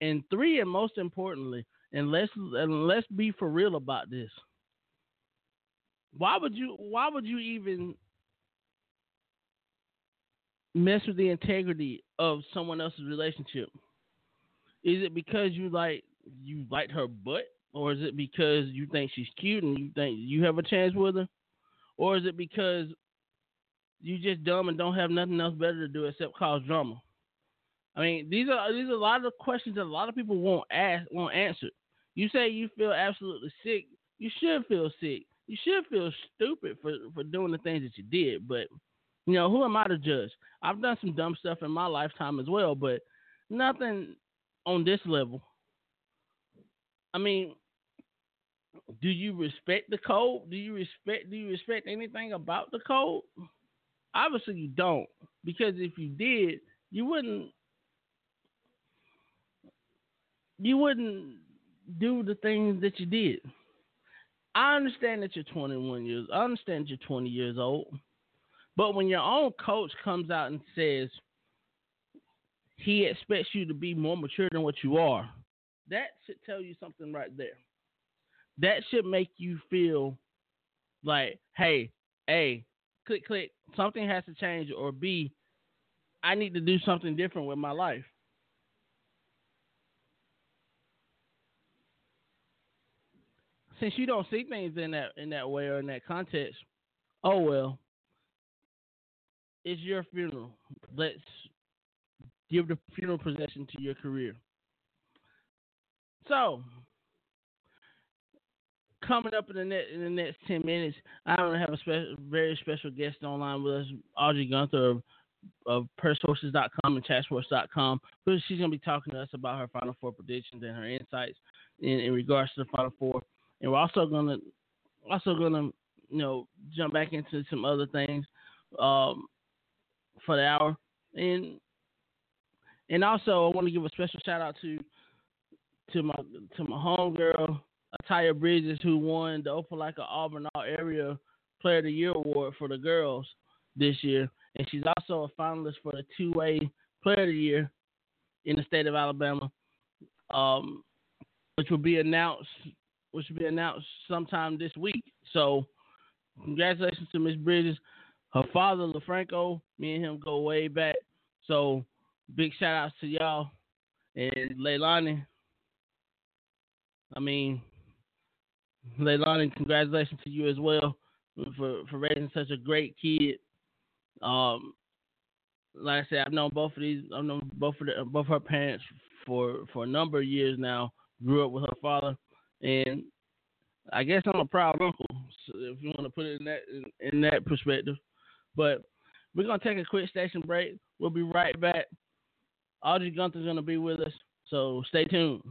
And three, and most importantly, and let's and let's be for real about this. Why would you why would you even mess with the integrity of someone else's relationship? Is it because you like you liked her butt, or is it because you think she's cute and you think you have a chance with her, or is it because you just dumb and don't have nothing else better to do except cause drama? I mean, these are these are a lot of questions that a lot of people won't ask, won't answer. You say you feel absolutely sick. You should feel sick. You should feel stupid for for doing the things that you did. But you know, who am I to judge? I've done some dumb stuff in my lifetime as well, but nothing on this level. I mean, do you respect the code? Do you respect do you respect anything about the code? Obviously you don't. Because if you did, you wouldn't you wouldn't do the things that you did. I understand that you're 21 years. I understand you're 20 years old. But when your own coach comes out and says he expects you to be more mature than what you are, that should tell you something right there. That should make you feel like, hey, A, click, click, something has to change, or B, I need to do something different with my life. Since you don't see things in that in that way or in that context, oh well. It's your funeral. Let's give the funeral procession to your career. So, coming up in the next in the next ten minutes, I'm gonna have a special, very special guest online with us, Audrey Gunther of, of PerSources.com and ChatSports.com. She's gonna be talking to us about her Final Four predictions and her insights in, in regards to the Final Four. And we're also gonna also gonna you know jump back into some other things um, for the hour and and also I want to give a special shout out to to my to my homegirl Ataya Bridges who won the Opelika Auburn All Area Player of the Year award for the girls this year, and she's also a finalist for the two way Player of the Year in the state of Alabama, um, which will be announced which will be announced sometime this week. So congratulations to Miss Bridges. Her father LaFranco, me and him go way back. So big shout outs to y'all and Leilani. I mean, Leilani, congratulations to you as well for for raising such a great kid. Um, like I said, I've known both of these. I've known both of the, both her parents for for a number of years now. Grew up with her father, and I guess I'm a proud uncle, if you want to put it in that in, in that perspective. But we're gonna take a quick station break. We'll be right back. Audrey Gunther's gonna be with us, so stay tuned.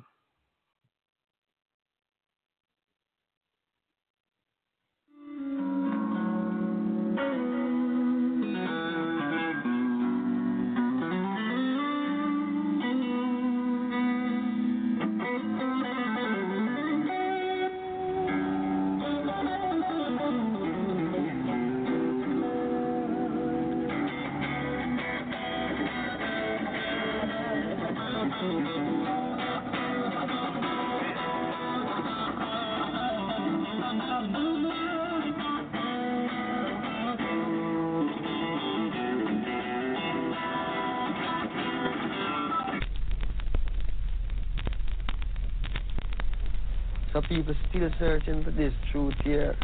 People still searching for this truth here.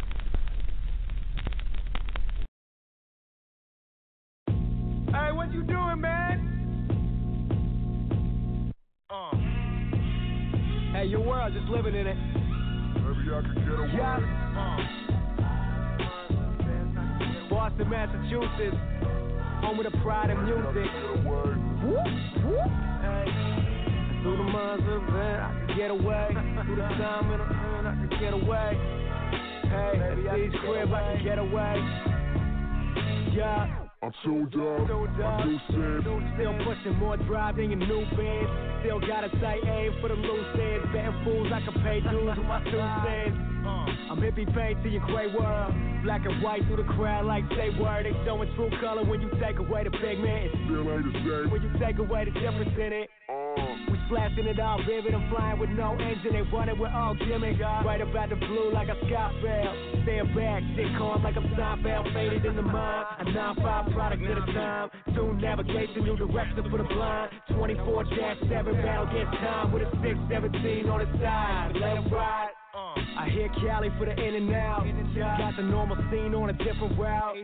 Hey, what you doing, man? Uh. Hey, your world, just living in it. Maybe I could get away. Yeah. Boston, Massachusetts, home of the pride and music. Hey, through the months of man, I can get away. Through the time in the man, I can get away. Hey, at these crib, I can get away. Yeah. I'm tuned up, I do sin. Still pushing more drive than your new band. Still got a tight aim for the loose ends. Betting fools I can pay dues with my two cents. I'm hippie paint to your gray world. Black and white through the crowd like say word. They showing true color when you take away the pigment. Still ain't the same. When you take away the difference in it. We splashing it all vivid and flying with no engine. They running with all gimmicks. Right about the blue like a sky fail. Stand back, shit calm like I'm Seinfeld. Faded in the mind. A 9-5 product at a time. Soon navigation, new direction for the blind. 24-7 battle against time with a 617 on the side. Let 'em ride. I hear Cali for the in and out. Got the normal scene on a different route.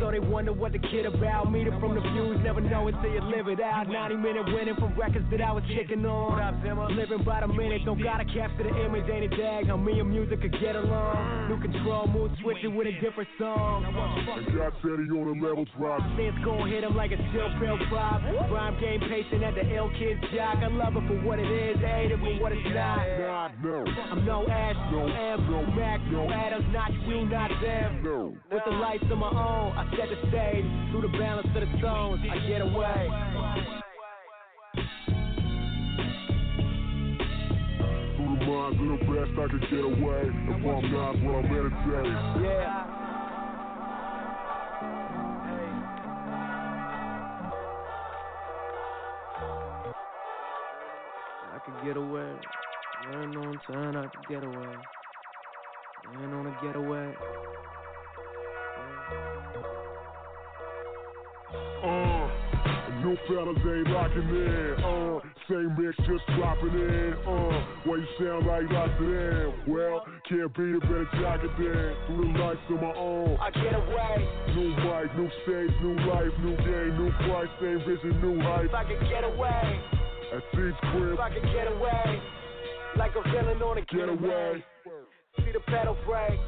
So they wonder what the kid about. Meet it from the views, never know until you live it out. 90 minute winning from records that I was kicking on. Living by the minute, don't gotta capture the image, ain't a dag. How me and music could get along. New control, mood switching with a different song. And God said he on a level drop. Since gon' hit him like a chill pill vibe. Rhyme game patient at the ill kid's jock. I love it for what it is, I hate it for what it's not. I'm no Ash, no M, no Adams, not we, not them. No. With the lights of my own, I set the stage. Through the balance of the tones, I get away. Through the mind, do the best I can get away. If I'm not what I'm meditating. Yeah. I could get away. Learn on time, I could get away. Learn on a getaway. Uh, new fellas ain't locking in. Uh, same mix just dropping in. Uh, why you sound like lots of them? Well, can't beat it, better jack it then. Through the lights on my own. I get away. New mic, new stage, new life, new game, new price, same vision, new hype. If I could get away, At Steve's crib, if I could get away. Like a villain on a getaway. See the pedal break.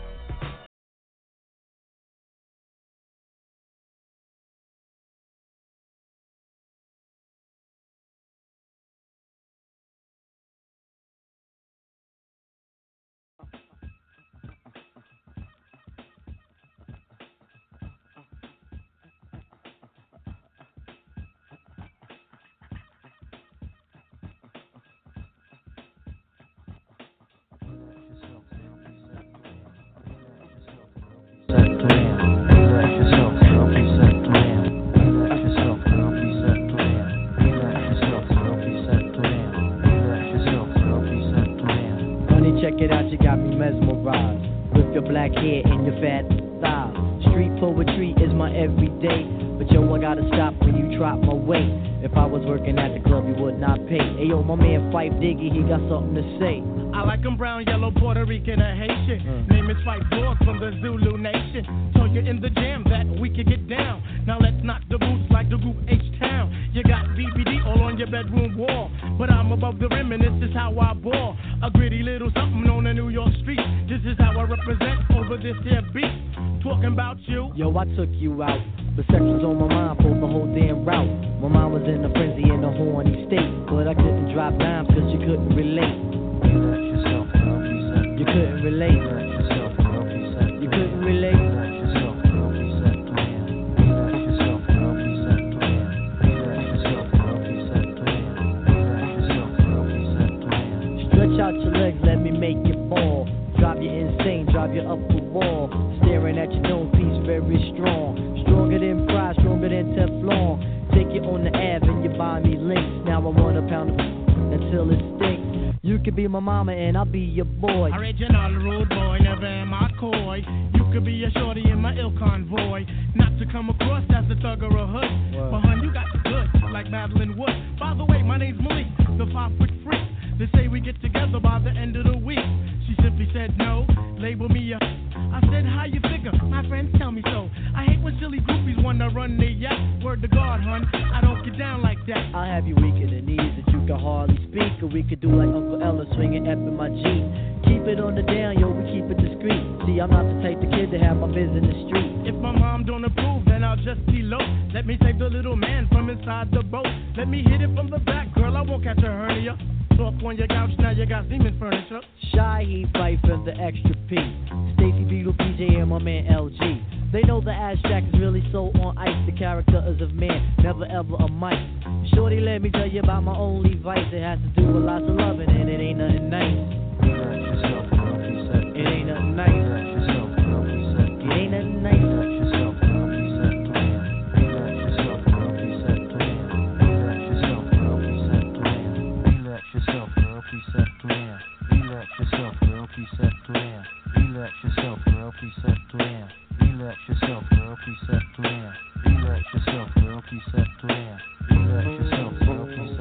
Please. Relax yourself, girl, please settle down. Relax yourself, girl, please settle down. Relax yourself, girl, please settle down. Relax yourself, girl, please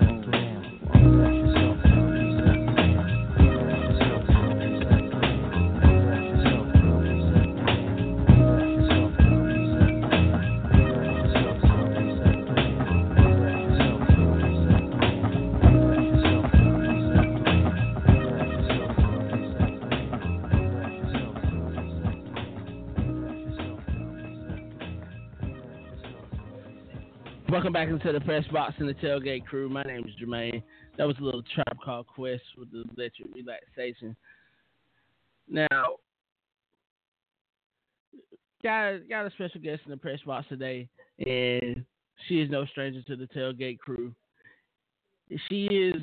Welcome back into the press box and the tailgate crew. My name is Jermaine. That was a little Tribe called Quest with the electric relaxation. Now, got got a special guest in the press box today, and she is no stranger to the tailgate crew. She is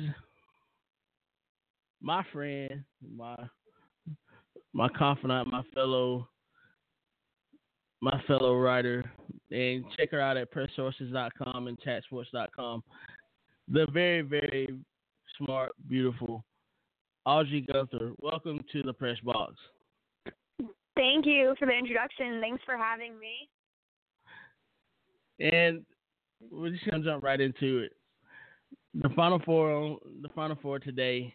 my friend, my my confidant, my fellow my fellow writer, and check her out at PerSources.com and chatsports.com. The very, very smart, beautiful Audrey Gunther. Welcome to the press box. Thank you for the introduction. Thanks for having me. And we're just gonna jump right into it. The final four the final four today,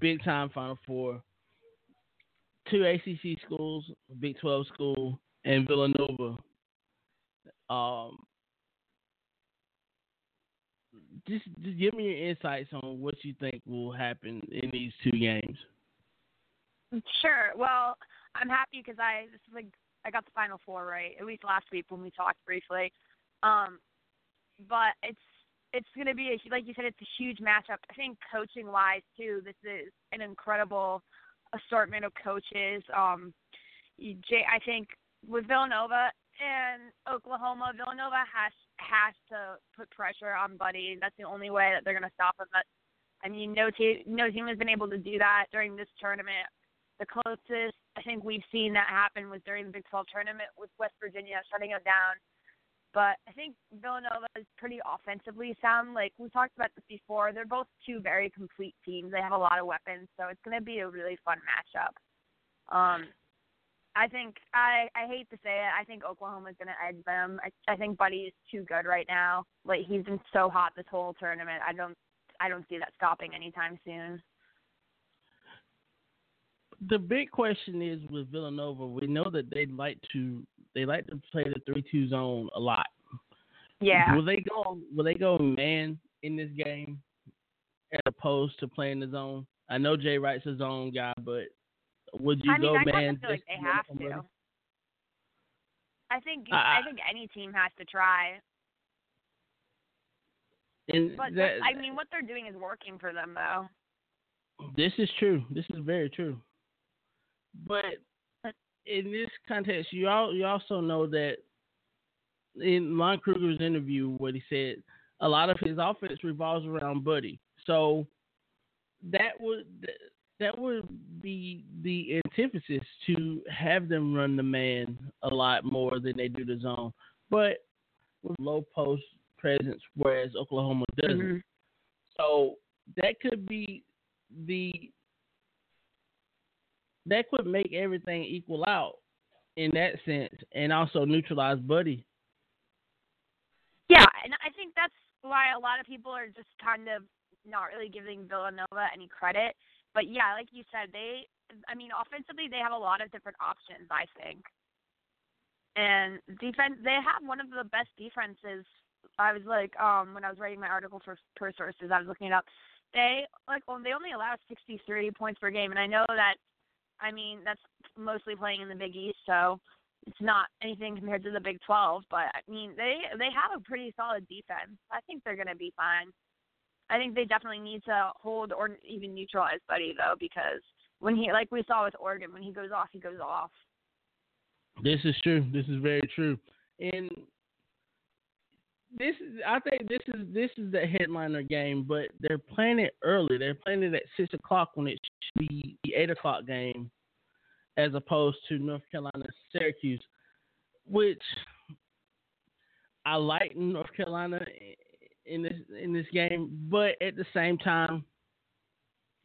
big time final four. Two ACC schools, Big Twelve school, and Villanova. Um, just just give me your insights on what you think will happen in these two games. Sure. Well, I'm happy because I this is like I got the final four right at least last week when we talked briefly. Um, but it's it's going to be a, like you said, it's a huge matchup. I think coaching wise too, this is an incredible assortment of coaches. Um, Jay, I think with Villanova and Oklahoma, Villanova has has to put pressure on Buddy. That's the only way that they're going to stop him. But I mean, no team no team has been able to do that during this tournament. The closest I think we've seen that happen was during the Big 12 tournament with West Virginia shutting them down. But I think Villanova is pretty offensively sound. Like we talked about this before, they're both two very complete teams. They have a lot of weapons, so it's going to be a really fun matchup. Um, I think I I hate to say it. I think Oklahoma's going to edge them. I I think Buddy is too good right now. Like he's been so hot this whole tournament. I don't I don't see that stopping anytime soon. The big question is with Villanova. We know that they like to they like to play the three two zone a lot. Yeah. Will they go? Will they go man in this game as opposed to playing the zone? I know Jay Wright's a zone guy, but would you I mean, go I man? feel like they have let to. I think I- uh, I think any team has to try. And But that, I mean, what they're doing is working for them, though. This is true. This is very true. But in this context, you all you also know that in Lon Kruger's interview, what he said, a lot of his offense revolves around Buddy. So that would that would be the antithesis to have them run the man a lot more than they do the zone, but with low post presence, whereas Oklahoma doesn't. Mhm. So that could be the that could make everything equal out in that sense, and also neutralize Buddy. Yeah, and I think that's why a lot of people are just kind of not really giving Villanova any credit. But yeah, like you said, they I mean offensively they have a lot of different options, I think. And defense they have one of the best defenses. I was like, um, when I was writing my article for PerSources, I was looking it up. They like well, they only allow sixty three points per game and I know that I mean, that's mostly playing in the Big East, so it's not anything compared to the Big 12. But I mean, they they have a pretty solid defense. I think they're to be fine. I think they definitely need to hold or even neutralize Buddy though, because when he like we saw with Oregon, when he goes off, he goes off. This is true. This is very true. And this is I think this is this is the headliner game, but they're playing it early. They're playing it at six o'clock when it should be the eight o'clock game, as opposed to North Carolina Syracuse, which I like North Carolina in this in this game, but at the same time,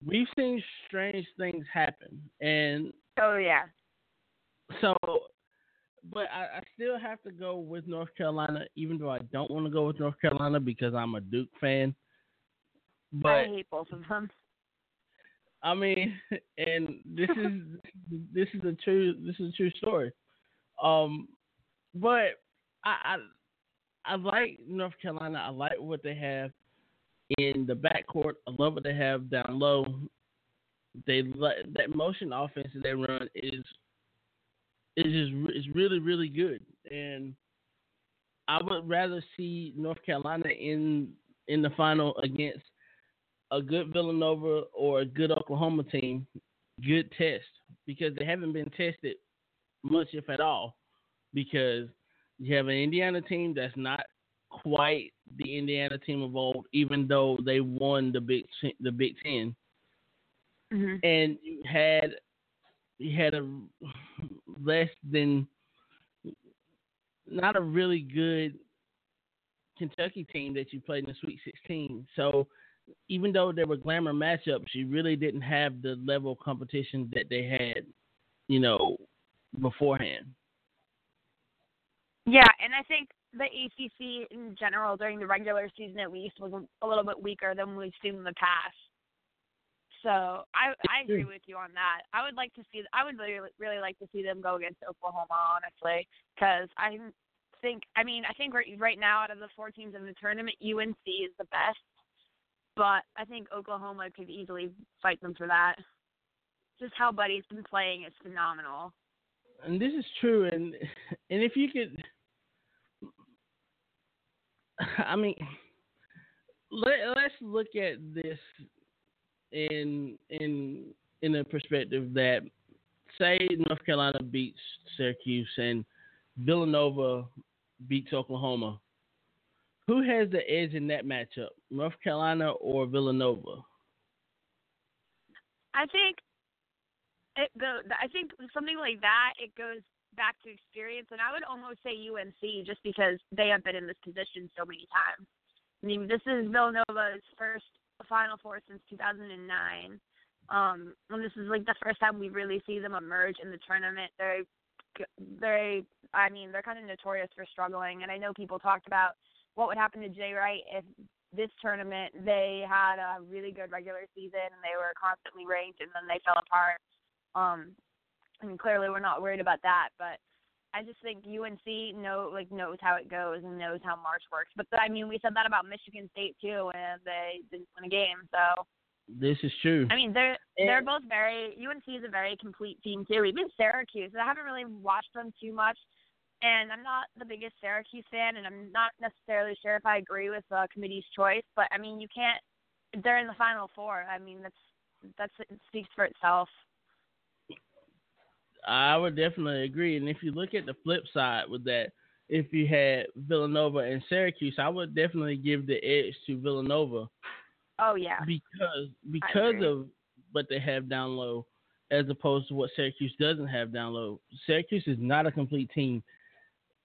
we've seen strange things happen, and Oh yeah. so, but I, I still have to go with North Carolina, even though I don't want to go with North Carolina because I'm a Duke fan. But I hate both of them. I mean, and this is this is a true this is a true story. Um, but I, I I like North Carolina. I like what they have in the backcourt. I love what they have down low. They that motion offense that they run is is just is really really good, and I would rather see North Carolina in in the final against a good Villanova or a good Oklahoma team, good test because they haven't been tested much, if at all, because you have an Indiana team that's not quite the Indiana team of old, even though they won the Big the Big 10 Mhm. and you had you had a less than not a really good Kentucky team that you played in the Sweet 16. So even though there were glamour matchups, you really didn't have the level of competition that they had, you know, beforehand. Yeah, and I think the ACC in general during the regular season at least was a, little bit weaker than we've seen in the past. So I I agree with you on that. I would like to see I would really really like to see them go against Oklahoma honestly because I think I mean I think right right now out of the four teams in the tournament UNC is the best, but I think Oklahoma could easily fight them for that. Just how Buddy's been playing is phenomenal. And this is true and and if you could I mean let, let's look at this in in in a perspective that say North Carolina beats Syracuse and Villanova beats Oklahoma. Who has the edge in that matchup, North Carolina or Villanova? I think it go. I think something like that. It goes back to experience, and I would almost say UNC just because they have been in this position so many times. I mean, this is Villanova's first Final Four since 2009. Um, and this is like the first time we really see them emerge in the tournament. They're, they, I mean, they're kind of notorious for struggling. And I know people talked about what would happen to Jay Wright if this tournament they had a really good regular season and they were constantly ranked and then they fell apart. Um, I mean, clearly we're not worried about that, but I just think UNC know like knows how it goes and knows how March works. But I mean, we said that about Michigan State too, and they didn't win a game. So This is true. I mean, they're they're both very UNC is a very complete team too. Even Syracuse, I haven't really watched them too much, and I'm not the biggest Syracuse fan, and I'm not necessarily sure if I agree with the committee's choice. But I mean, you can't. They're in the Final Four. I mean, that's that's it speaks for itself. I would definitely agree. And if you look at the flip side with that, if you had Villanova and Syracuse, I would definitely give the edge to Villanova Oh yeah. because because of what they have down low, as opposed to what Syracuse doesn't have down low. Syracuse is not a complete team.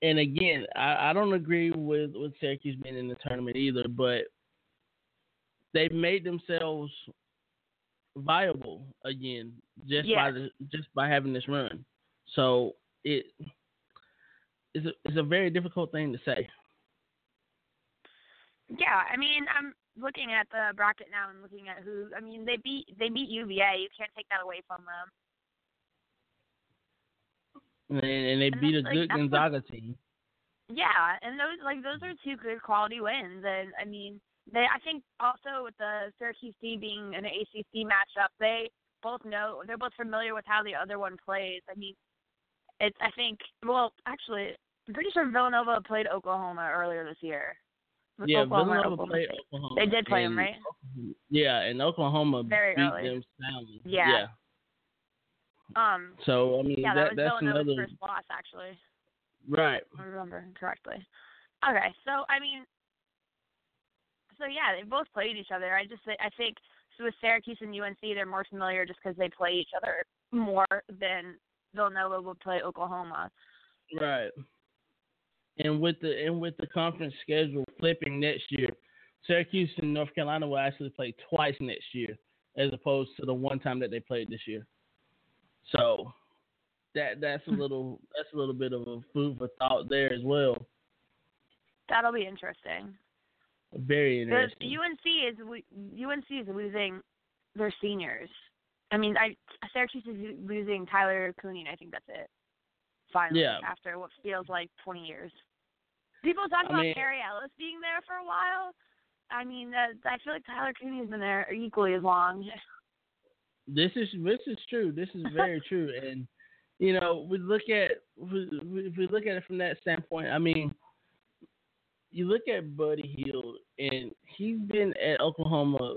And again, I, I don't agree with, with Syracuse being in the tournament either, but they've made themselves viable again just by the just by having this run. So it is a, it's a very difficult thing to say. Yeah, I mean, I'm looking at the bracket now and looking at who. I mean, they beat they beat UVA. You can't take that away from them. And, and they And beat a like, good that's what- Gonzaga team. Yeah, and those like those are two good quality wins, and I mean, they. I think also with the Syracuse team being an ACC matchup, they both know they're both familiar with how the other one plays. I mean, it's. I think. Well, actually, I'm pretty sure Villanova played Oklahoma earlier this year. Yeah, Oklahoma Villanova Oklahoma played State. Oklahoma. They did play them, right? Yeah, and Oklahoma Very beat early. them soundly. Yeah. Um. So I mean yeah, that, that, was that's Villanova's another first loss, actually. right. if I remember correctly. Okay, so I mean, so yeah, they both played each other. I just I think so with Syracuse and UNC, they're more familiar just because they play each other more than Villanova would play Oklahoma. Right. And with the and with the conference schedule flipping next year, Syracuse and North Carolina will actually play twice next year, as opposed to the one time that they played this year. So that that's a hmm. little that's a little bit of a food for thought there as well. That'll be interesting. Very interesting. UNC is UNC is losing their seniors. I mean, I Syracuse is losing Tyler Cooney. and I think that's it. Finally, Yeah. after what feels like 20 years. People talk I about mean- Perry Ellis being there for a while. I mean, uh, I feel like Tyler Cooney's been there equally as long. This is this is true. This is very true. And you know, we look at we, we look at it from that standpoint, I mean, you look at Buddy Hield, and he's been at Oklahoma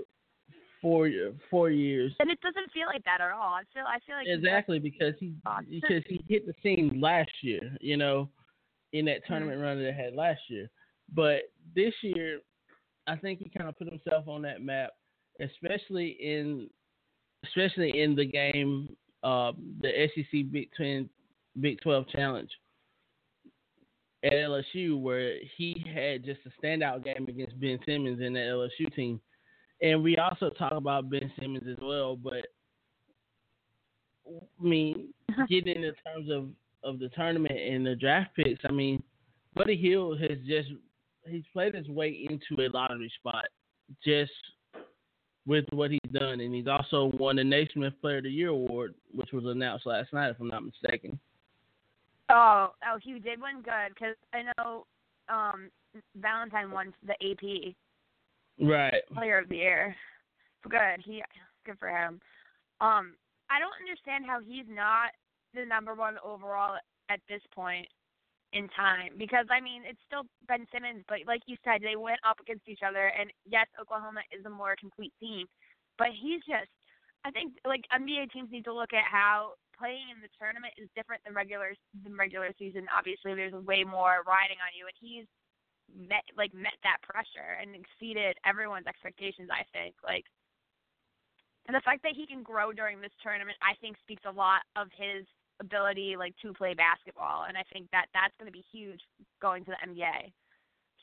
for four years And it doesn't feel like that at all. I feel I feel like exactly because he because he hit the scene last year. You know, in that tournament run that they had last year. But this year, I think he kind of put himself on that map, especially in especially in the game, uh, the SEC Big Ten Big Twelve Challenge at LSU, where he had just a standout game against Ben Simmons in the LSU team. And we also talk about Ben Simmons as well, but I mean, uh-huh. getting in terms of of the tournament and the draft picks, I mean, Buddy Hield has just he's played his way into a lottery spot just with what he's done, and he's also won the Naismith Player of the Year award, which was announced last night, if I'm not mistaken. Oh, oh, he did one good because I know um Valentine won the AP Right. Player of the Year. Good, he good for him. Um, I don't understand how he's not the number one overall at this point in time because I mean it's still Ben Simmons, but like you said, they went up against each other, and yes, Oklahoma is a more complete team, but he's just. I think like NBA teams need to look at how playing in the tournament is different than regular than regular season. Obviously, there's way more riding on you, and he's met like met that pressure and exceeded everyone's expectations. I think like, and the fact that he can grow during this tournament, I think speaks a lot of his ability like to play basketball, and I think that that's going to be huge going to the NBA.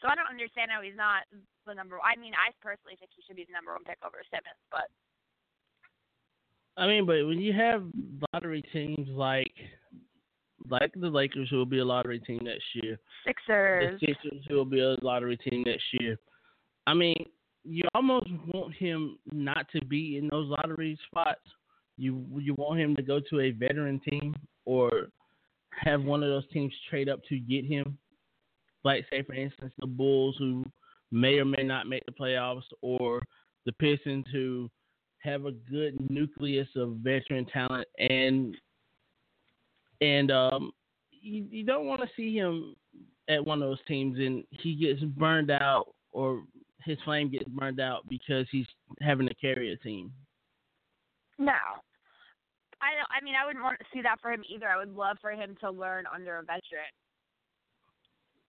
So I don't understand how he's not the number. I mean, I personally think he should be the number one pick over Simmons, but I mean, but when you have lottery teams like like the Lakers, who will be a lottery team next year, Sixers. the Sixers, who will be a lottery team next year. I mean, you almost want him not to be in those lottery spots. You you want him to go to a veteran team or have one of those teams trade up to get him. Like say for instance the Bulls who may or may not make the playoffs or the Pistons who have a good nucleus of veteran talent and and um you, you don't want to see him at one of those teams and he gets burned out or his flame gets burned out because he's having to carry a team. No. I don't, I mean, I wouldn't want to see that for him either. I would love for him to learn under a veteran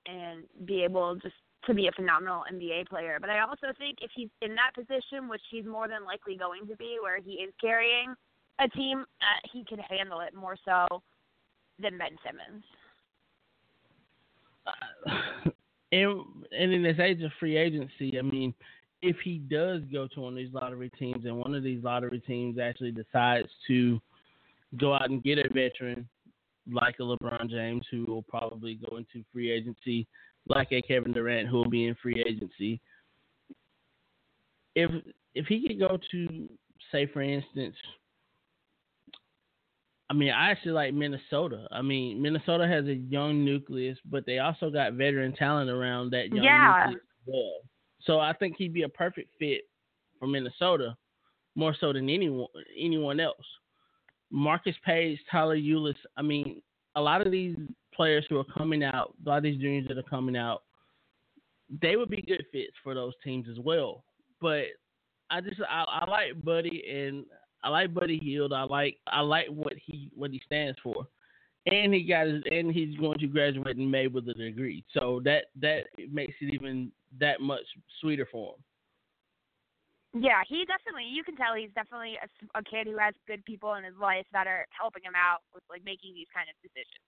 and be able to just to be a phenomenal NBA player. But I also think if he's in that position, which he's more than likely going to be, where he is carrying a team, uh, he can handle it more so than Ben Simmons. and and in this age of free agency, I mean, if he does go to one of these lottery teams and one of these lottery teams actually decides to go out and get a veteran like a LeBron James who will probably go into free agency, like a Kevin Durant who will be in free agency. If if he could go to say for instance I mean, I actually like Minnesota. I mean, Minnesota has a young nucleus, but they also got veteran talent around that young Yeah. nucleus as well. So I think he'd be a perfect fit for Minnesota, more so than anyone anyone else. Marcus Paige, Tyler Ulis. I mean, a lot of these players who are coming out, a lot of these juniors that are coming out, they would be good fits for those teams as well. But I just I, I like Buddy and I like Buddy Hield. I like I like what he what he stands for, and he got his and he's going to graduate in May with a degree. So that that makes it even that much sweeter for him. Yeah, he definitely. You can tell he's definitely a kid who has good people in his life that are helping him out with like making these kind of decisions.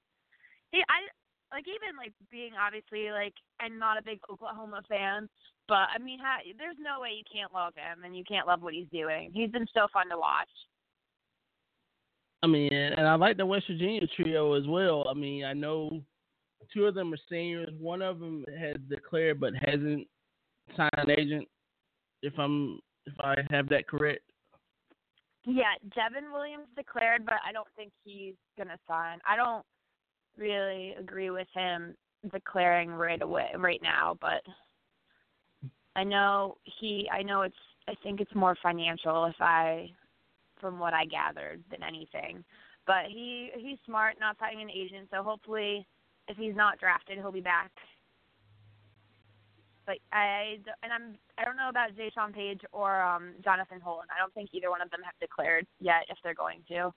He, I like even like being obviously like I'm not a big Oklahoma fan, but I mean, ha, there's no way you can't love him and you can't love what he's doing. He's been so fun to watch. I mean, and I like the West Virginia trio as well. I mean, I know two of them are seniors. One of them has declared but hasn't signed an agent. If I'm if I have that correct. Yeah, Devin Williams declared, but I don't think he's gonna sign. I don't really agree with him declaring right away right now, but I know he I know it's I think it's more financial if I from what I gathered than anything. But he he's smart, not signing an agent, so hopefully if he's not drafted, he'll be back. But I and I'm I don't know about Jaysean Paige or um Jonathan Holton. I don't think either one of them have declared yet if they're going to.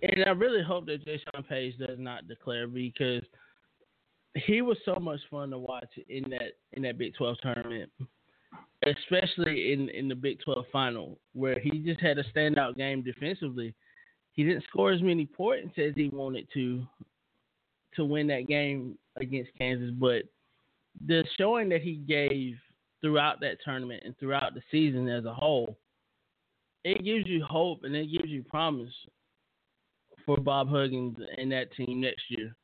And I really hope that Jaysean Paige does not declare because he was so much fun to watch in that in that Big Twelve tournament, especially in in the Big Twelve final where he just had a standout game defensively. He didn't score as many points as he wanted to to win that game against Kansas, but the showing that he gave throughout that tournament and throughout the season as a whole, it gives you hope and it gives you promise for Bob Huggins and that team next year.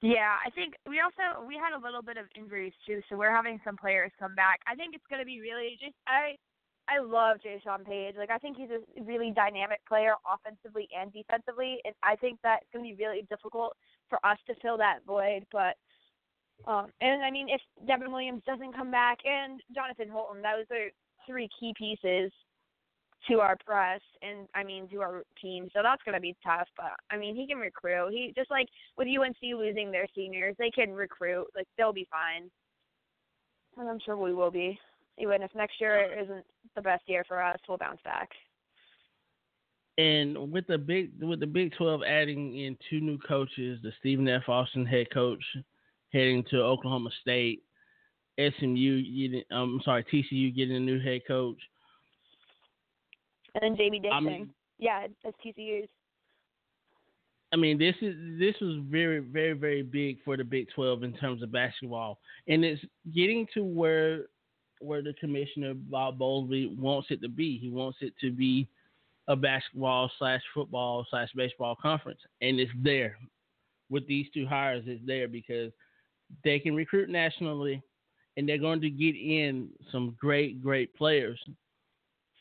Yeah, I think we also we had a little bit of injuries too, so we're having some players come back. I think it's going to be really just I I love Jaysean Paige. Like I think he's a really dynamic player offensively and defensively, and I think that it's going to be really difficult for us to fill that void. But um and I mean if Devin Williams doesn't come back and Jonathan Holton, those are three key pieces to our press and I mean to our team. So that's gonna be tough. But I mean he can recruit. He just like with UNC losing their seniors, they can recruit. Like they'll be fine. And I'm sure we will be. Even if next year isn't the best year for us, we'll bounce back. And with the big with the Big Twelve adding in two new coaches, the Stephen F. Austin head coach heading to Oklahoma State, SMU getting um, I'm sorry TCU getting a new head coach. And then Jamie Dixon. I mean- yeah, that's TCU's. I mean, this is this was very, very, very big for the Big Twelve in terms of basketball, and it's getting to where where the commissioner Bob Bowlsby wants it to be. He wants it to be a basketball slash football slash baseball conference, and it's there with these two hires. It's there because they can recruit nationally, and they're going to get in some great, great players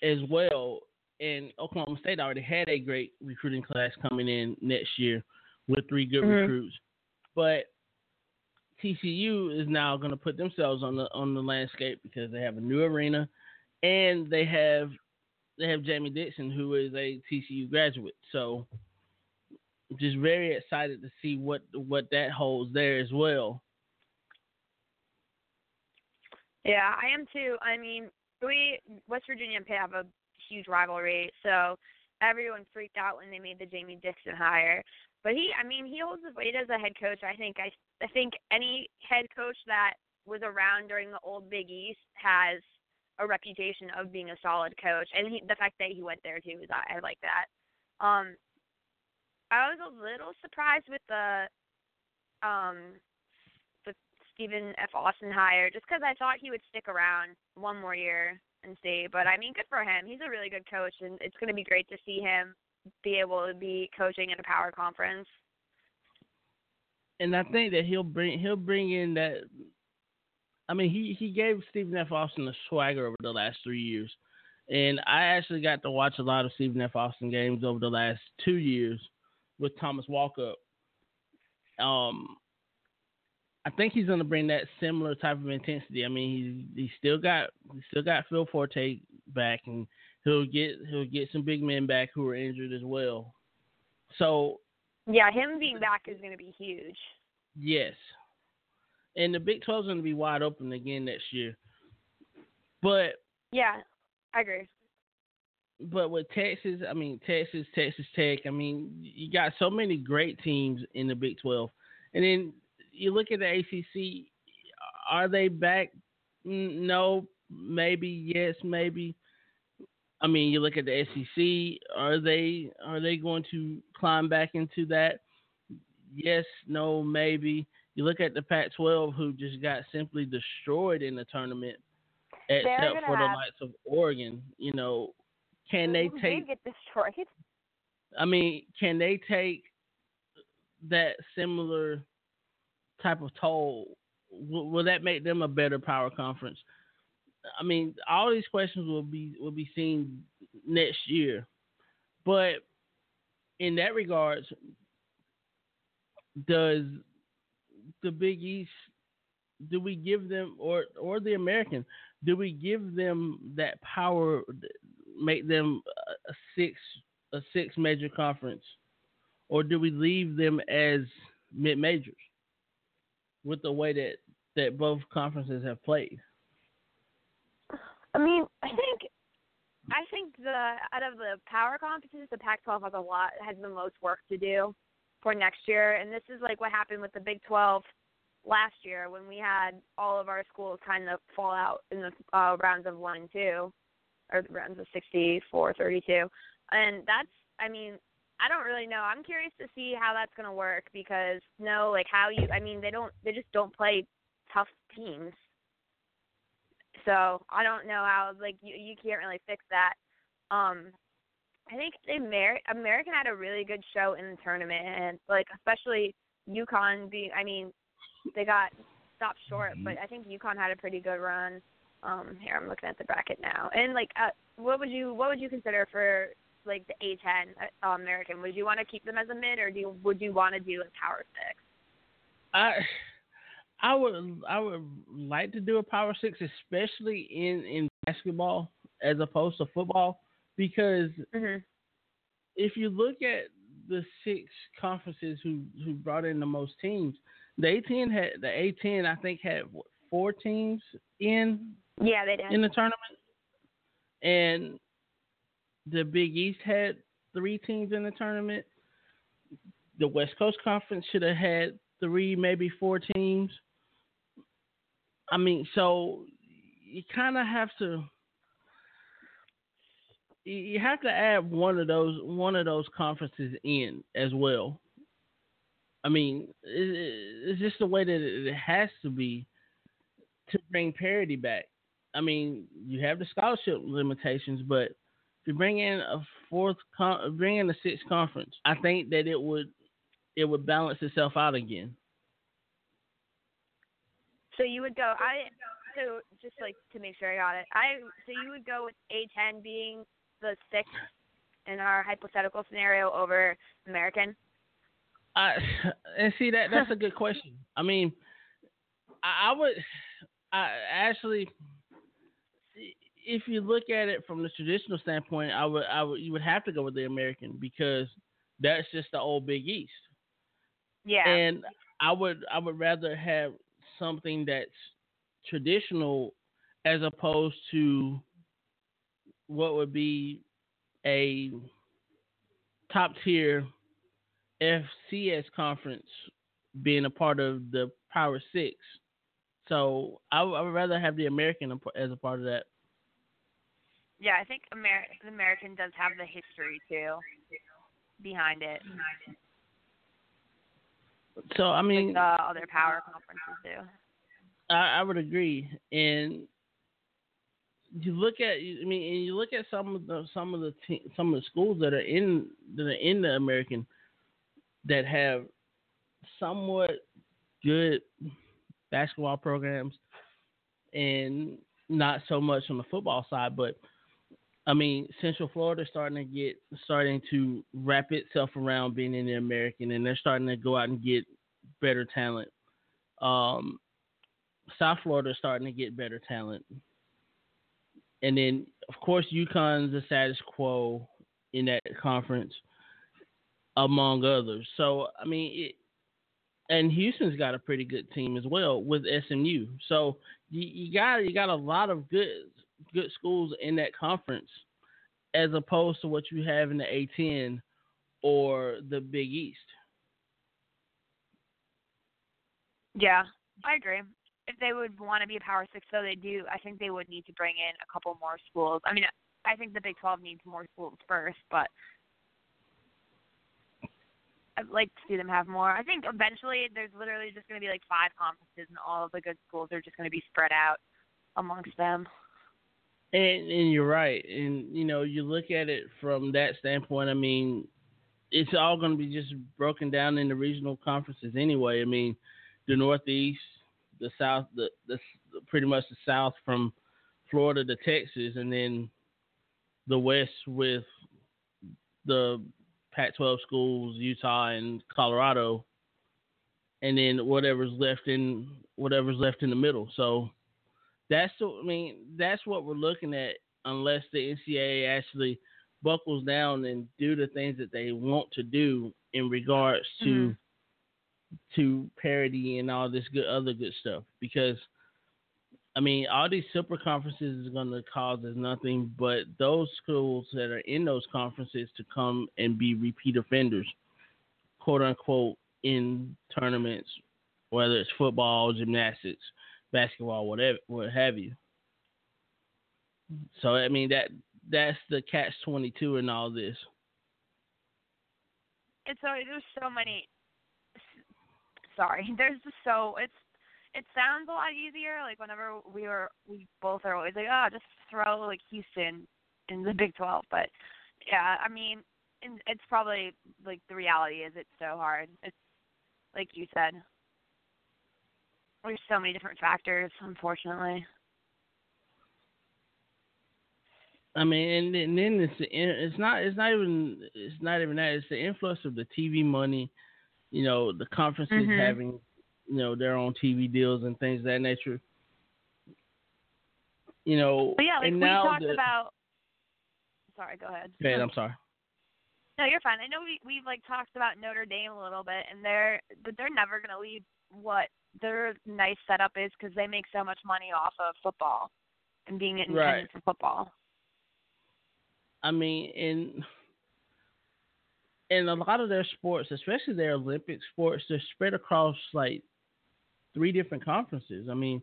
as well and Oklahoma State already had a great recruiting class coming in next year with three good Mhm. recruits. But TCU is now going to put themselves on the on the landscape because they have a new arena, and they have they have Jamie Dixon who is a TCU graduate. So just very excited to see what what that holds there as well. Yeah, I am too. I mean, we West Virginia have a huge rivalry, so everyone freaked out when they made the Jamie Dixon hire. But he, I mean, he holds his weight as a head coach. I think I, I think any head coach that was around during the old Big East has a reputation of being a solid coach, and he, the fact that he went there too is I, like that. Um, I was a little surprised with the um the Stephen F. Austin hire, just because I thought he would stick around one more year and stay. But I mean, good for him. He's a really good coach, and it's going to be great to see him be able to be coaching in a power conference. And I think that he'll bring he'll bring in that. I mean, he he gave Stephen F. Austin a swagger over the last three years, and I actually got to watch a lot of Stephen F. Austin games over the last two years with Thomas Walkup. Um, I think he's going to bring that similar type of intensity. I mean, he's he still got he still got Phil Forte back, and he'll get he'll get some big men back who are injured as well. So Yeah, him being back is going to be huge. yes, and the Big 12 is going to be wide open again next year. But Yeah, I agree. but with Texas, I mean Texas, Texas Tech. I mean you got so many great teams in the Big 12, and then you look at the ACC. Are they back? No, maybe yes, maybe. I mean, you look at the SEC. Are they are they going to climb back into that? Yes, no, maybe. You look at the Pac-12, who just got simply destroyed in the tournament, except for the have- likes of Oregon. You know, can they take? get destroyed? I mean, can they take that similar type of toll? Will, will that make them a better power conference? I mean, all these questions will be will be seen next year, but in that regards, does the Big East do we give them or or the American do we give them that power make them a six a six major conference or do we leave them as mid majors with the way that that both conferences have played I mean, I think I think the out of the power conferences, the Pac-12 has a lot has the most work to do for next year, and this is like what happened with the Big 12 last year when we had all of our schools kind of fall out in the uh, rounds of one and two, or the rounds of 64, 32, and that's I mean. I don't really know. I'm curious to see how that's going to work because no, like how you I mean, they don't they just don't play tough teams. So I don't know how like you you can't really fix that. Um, I think the Amer- American had a really good show in the tournament, and like especially UConn being. I mean, they got stopped short, but I think UConn had a pretty good run. Um, here I'm looking at the bracket now, and like, uh, what would you what would you consider for like the A10 uh, American? Would you want to keep them as a mid, or do you, would you want to do a power six? I I would I would like to do a power six, especially in in basketball as opposed to football, because if you look at the six conferences who who brought in the most teams, the A10 had the A10 I think had what, four teams in Yeah, they did. in the tournament, and the Big East had three teams in the tournament. The West Coast Conference should have had three, maybe four teams. I mean, so you kind of have to you- have to add one of those one of those conferences in as well. I mean, it, it- it's just the way that it has to be to bring parity back. I mean, you have the scholarship limitations, but you bring in a fourth, con- bring in a sixth conference, I think that it would it would balance itself out again. So you would go. I so just like to make sure I got it. I so you would go with A10 being the sixth in our hypothetical scenario over American. I and see that that's a good question. I mean, I, I would, I actually, if you look at it from the traditional standpoint, I would, I would, you would have to go with the American because That's just the old Big East. Yeah. And I would I would rather have something that's traditional as opposed to what would be a top tier FCS conference being a part of the Power Six. So I, would- I would rather have the American as a part of that. Yeah, I think Amer- the American does have the history too behind it. So I mean, like the other power conferences do. I, I would agree. And you look at, I mean, and you look at some of the some of the te- some of the schools that are in that are in the American that have somewhat good basketball programs and not so much on the football side, but I mean, Central Florida starting to get starting to wrap itself around being in the American, and they're starting to go out and get better talent. Um, South Florida is starting to get better talent, and then of course UConn's the status quo in that conference, among others. So I mean, it, and Houston's got a pretty good team as well with SMU. So you, you got you got a lot of good good schools in that conference, as opposed to what you have in the A10 or the Big East. Yeah, I agree. If they would want to be a Power Six, though, they do. I think they would need to bring in a couple more schools. I mean, I think the Big Twelve needs more schools first, but I'd like to see them have more. I think eventually there's literally just going to be like five conferences, and all of the good schools are just going to be spread out amongst them. And and you're right. And you know, you look at it from that standpoint. I mean, it's all going to be just broken down into regional conferences anyway. I mean, the Northeast, the South, the the pretty much the South from Florida to Texas, and then the West with the Pac-12 schools, Utah and Colorado, and then whatever's left in whatever's left in the middle. So that's what I mean that's what we're looking at unless the NCAA actually buckles down and do the things that they want to do in regards to mm-hmm. to parity and all this good other good stuff. Because I mean all these super conferences is going to cause us nothing but those schools that are in those conferences to come and be repeat offenders quote unquote in tournaments whether it's football gymnastics basketball whatever what have you so I mean that that's the catch twenty two in all this It's so there's so many. Sorry, there's just so it's it sounds a lot easier. Like whenever we were we both are always like, oh, just throw like Houston in the Big Twelve. But yeah, I mean, it's probably like the reality is it's so hard. It's like you said. There's so many different factors, unfortunately. I mean, and, and then it's the, it's not it's not even it's not even that. It's the influence of the TV money. You know, the conferences Mhm. having you know their own TV deals and things of that nature. You know, But yeah, like we talked the, about. Sorry, go ahead. Go ahead, I'm sorry. No, you're fine. I know we we've like talked about Notre Dame a little bit, and they're but they're never gonna leave what their nice setup is because they make so much money off of football and being in Right. football. I mean, in in a lot of their sports, especially their Olympic sports, they're spread across like three different conferences. I mean,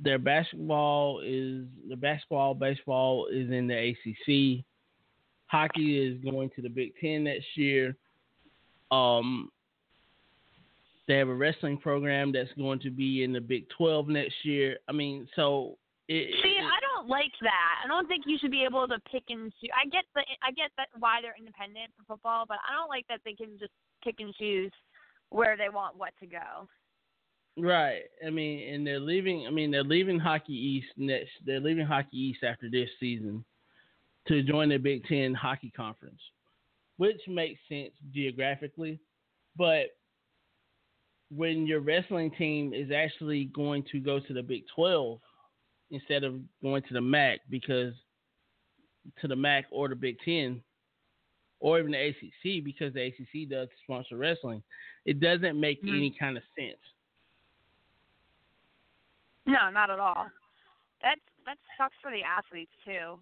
their basketball is the basketball, baseball is in the ACC. Hockey is going to the Big Ten next year. Um, they have a wrestling program that's going to be in the Big Twelve next year. I mean, so it, See, I don't like that. I don't think you should be able to pick and choose. I get the I get that why they're independent for football, but I don't like that they can just pick and choose where they want what to go. Right. I mean, and they're leaving. I mean, they're leaving Hockey East next. They're leaving Hockey East after this season to join the Big Ten Hockey Conference, which makes sense geographically. But when your wrestling team is actually going to go to the Big Twelve instead of going to the MAC, because to the MAC or the Big Ten or even the ACC because the ACC does sponsor wrestling. It doesn't make Mhm. any kind of sense. No, not at all. That that sucks for the athletes too.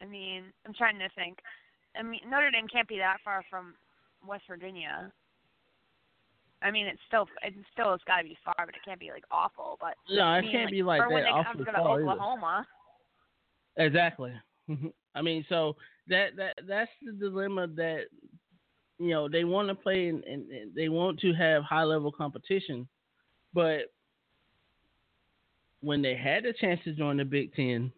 I mean, I'm trying to think. I mean, Notre Dame can't be that far from West Virginia. I mean, it's still it still has got to be far, but it can't be like awful. But No, I it mean, can't be like or when that they have awfully to far either. Oklahoma. Exactly. I mean, so that that that's the dilemma that you know they want to play and, and, and they want to have high level competition, but when they had the chance to join the Big Ten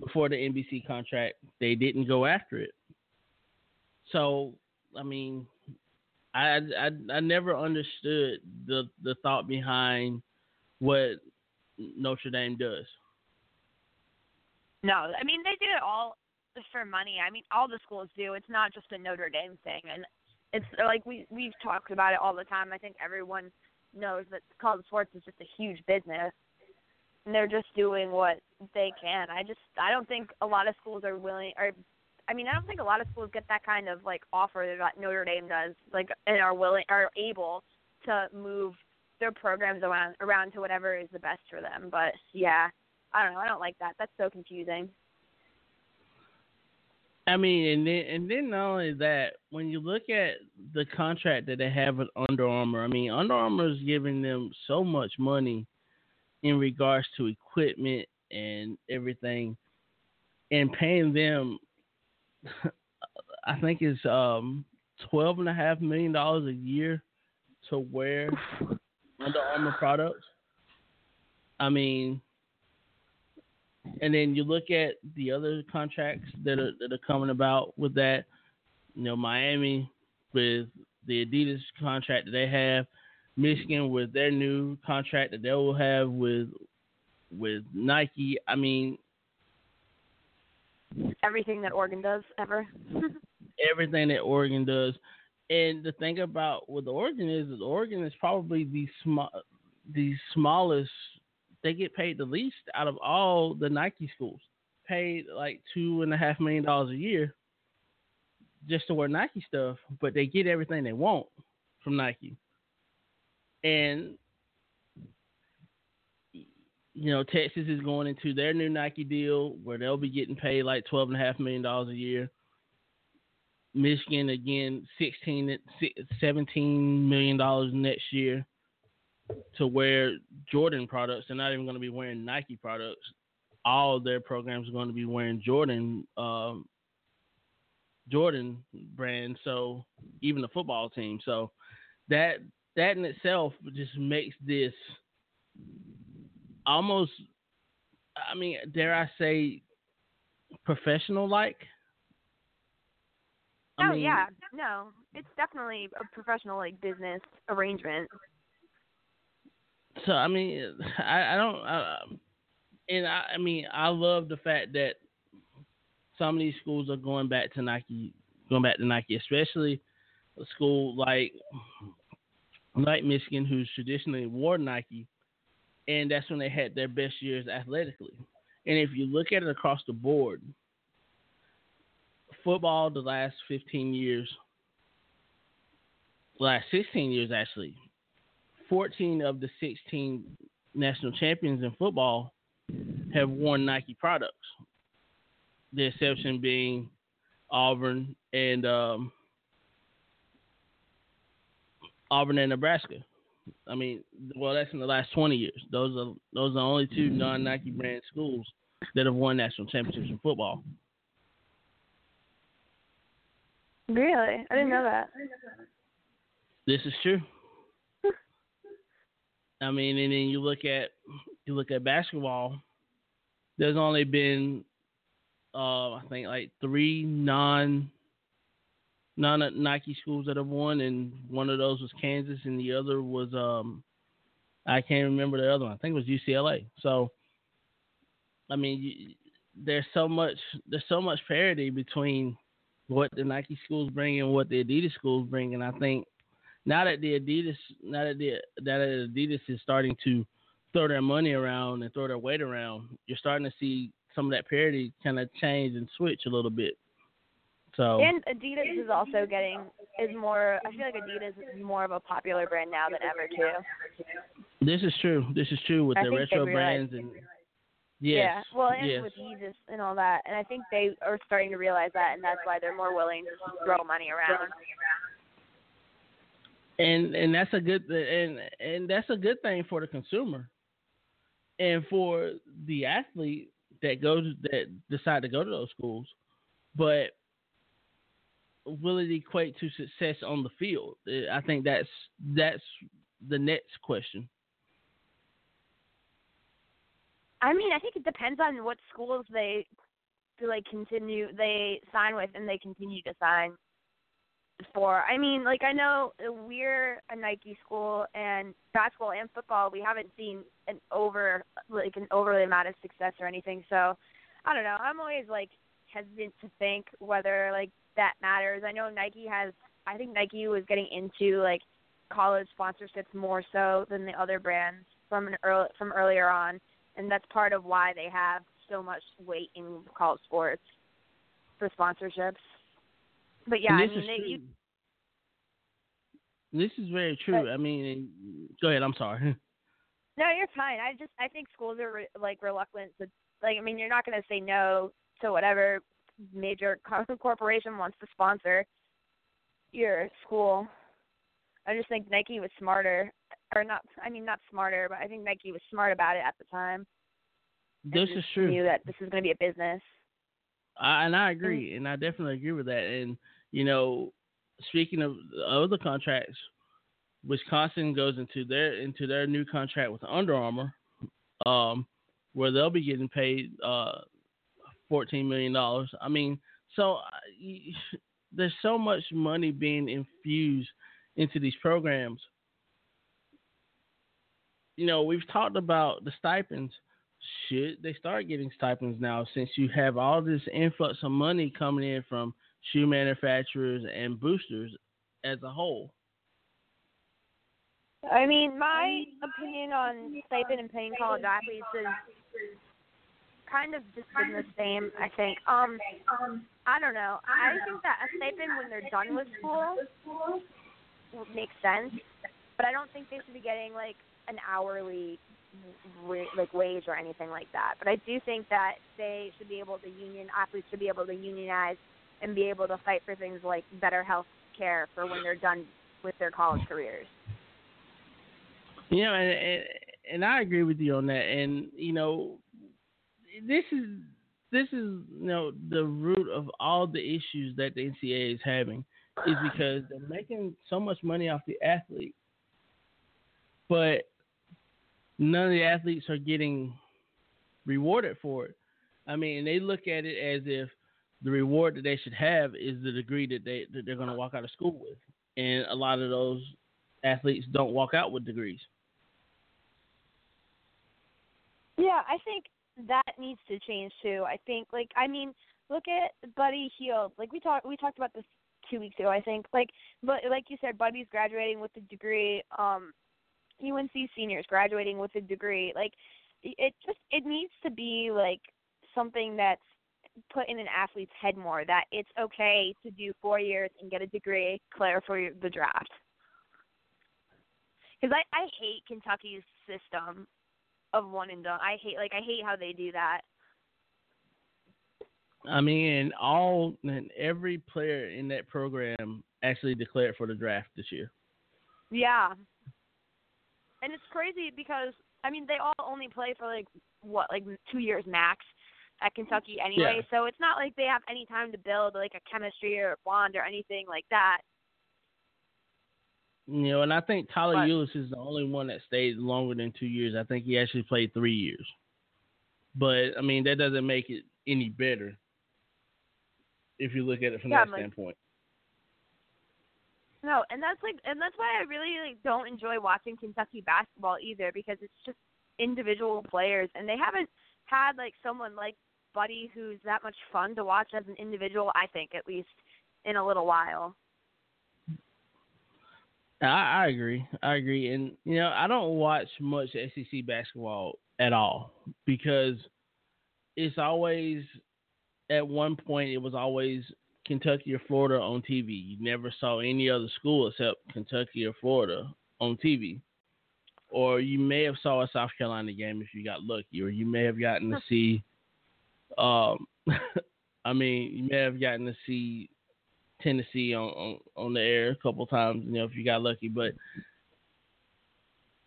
before the NBC contract, they didn't go after it. So, I mean, I I, I never understood the the thought behind what Notre Dame does. No, I mean they do it all for money. I mean, all the schools do. It's not just a Notre Dame thing, and it's like we we've talked about it all the time. I think everyone knows that college sports is just a huge business, and they're just doing what they can. I just I don't think a lot of schools are willing or. I mean, I don't think a lot of schools get that kind of like offer that Notre Dame does, like, and are willing, are able to move their programs around around to whatever is the best for them. But yeah, I don't know. I don't like that. That's so confusing. I mean, and then and then not only that, when you look at the contract that they have with Under Armour, I mean, Under Armour is giving them so much money in regards to equipment and everything, and paying them, I think it's um twelve and a half million dollars a year to wear Under Armour products. I mean, and then you look at the other contracts that are that are coming about with that. You know, Miami with the Adidas contract that they have, Michigan with their new contract that they will have with with Nike. I mean, Everything that Oregon does ever. everything that Oregon does. And the thing about with Oregon is that Oregon is probably the small, the smallest. They get paid the least out of all the Nike schools. Paid like two and a half million dollars a year just to wear Nike stuff, but they get everything they want from Nike. And you know, Texas is going into their new Nike deal where they'll be getting paid like twelve and a half million dollars a year. Michigan again, 16, 17 million dollars next year to wear Jordan products. They're not even going to be wearing Nike products. All their programs are going to be wearing Jordan, um, Jordan brand. So even the football team. So that that in itself just makes this almost. I mean, dare I say, professional like. oh yeah, no, it's definitely a professional like business arrangement. So I mean, I, I don't, and I, I mean, I love the fact that some of these schools are going back to Nike, going back to Nike, especially a school like like Michigan, who's traditionally wore Nike, and that's when they had their best years athletically. And if you look at it across the board, football the last 15 years, last 16 years actually, 14 of the 16 national champions in football have worn Nike products. The exception being Auburn and um, Auburn and Nebraska. I mean, well, that's in the last 20 years. Those are those are the only two non-Nike brand schools that have won national championships in football. Really, I didn't know that. This is true. I mean, and then you look at you look at basketball. There's only been, uh, I think, like three non non Nike schools that have won, and one of those was Kansas, and the other was um, I can't remember the other one. I think it was UCLA. So, I mean, you, there's so much there's so much parity between what the Nike schools bring and what the Adidas schools bring, and I think now that the Adidas now that the that Adidas is starting to throw their money around and throw their weight around, you're starting to see some of that parity kind of change and switch a little bit. So And Adidas is also getting is more. I feel like Adidas is more of a popular brand now than ever too. this is true. This is true with I the retro brands and yes, Yeah. Well, and yes. with Yeezus and all that, and I think they are starting to realize that, and that's why they're more willing to throw money around. and and that's a good and and that's a good thing for the consumer and for the athlete that goes that decide to go to those schools but will it equate to success on the field Uh, i think that's that's the next question I mean, I think it depends on what schools they like continue they sign with and they continue to sign for. I mean, like I know we're a Nike school and basketball and football we haven't seen an over like an overly amount of success or anything. So I don't know. I'm always like hesitant to think whether like that matters. I know Nike has I think Nike was getting into like college sponsorships more so than the other brands from an early from earlier on and that's part of why they have so much weight in college sports for sponsorships. But yeah, I this mean, is they, you, this is very true i mean go ahead i'm sorry no, you're fine. I just I think schools are re- like reluctant to like. I mean, you're not going to say no to whatever major corporation wants to sponsor your school. I just think Nike was smarter, or not. I mean, not smarter, but I think Nike was smart about it at the time. this is true Knew that this is going to be a business. I, and I agree, and I definitely agree with that. And you know, speaking of the other contracts, Wisconsin goes into their into their new contract with Under Armour, um, where they'll be getting paid uh, fourteen million dollars. I mean, so uh, there's so much money being infused into these programs. You know, we've talked about the stipends should they start getting stipends now since you have all this influx of money coming in from shoe manufacturers and boosters as a whole? I mean, my opinion on stipend and paying college athletes is kind of just been the same. I think. Um, I don't know. I think that a stipend when they're done with school would make sense, but I don't think they should be getting like an hourly like wage or anything like that. But I do think that they should be able to union athletes should be able to unionize and be able to fight for things like better health care for when they're done with their college careers. You know, and, and and I agree with you on that. And you know, this is this is you know the root of all the issues that the NCAA is having is because they're making so much money off the athlete, but none of the athletes are getting rewarded for it. I mean, they look at it as if the reward that they should have is the degree that they that they're going to walk out of school with, and a lot of those athletes don't walk out with degrees. Yeah, I think that needs to change too. I think like I mean, look at Buddy Hield. Like we talked we talked about this two weeks ago, I think. Like but like you said, Buddy's graduating with a degree, um UNC seniors graduating with a degree. Like it just it needs to be like something that's put in an athlete's head more that it's okay to do four years and get a degree, clear for the draft. Because I I hate Kentucky's system of one and done. I hate like I hate how they do that. I mean, all and every player in that program actually declared for the draft this year. Yeah. And it's crazy because I mean they all only play for like what like two years max at Kentucky anyway, Yeah. so it's not like they have any time to build like a chemistry or a bond or anything like that. You know, and I think Tyler But- Ulis is the only one that stayed longer than two years. I think he actually played three years. But I mean, that doesn't make it any better if you look at it from Yeah, that like- standpoint. No, and that's like and that's why I really like don't enjoy watching Kentucky basketball either because it's just individual players and they haven't had like someone like Buddy who's that much fun to watch as an individual, I think at least in a little while. I, I agree. I agree. And you know, I don't watch much SEC basketball at all because it's always at one point it was always Kentucky or Florida on TV. You never saw any other school except Kentucky or Florida on TV. Or you may have saw a South Carolina game if you got lucky, or you may have gotten to see um I mean, you may have gotten to see Tennessee on, on, on the air a couple times, you know, if you got lucky. But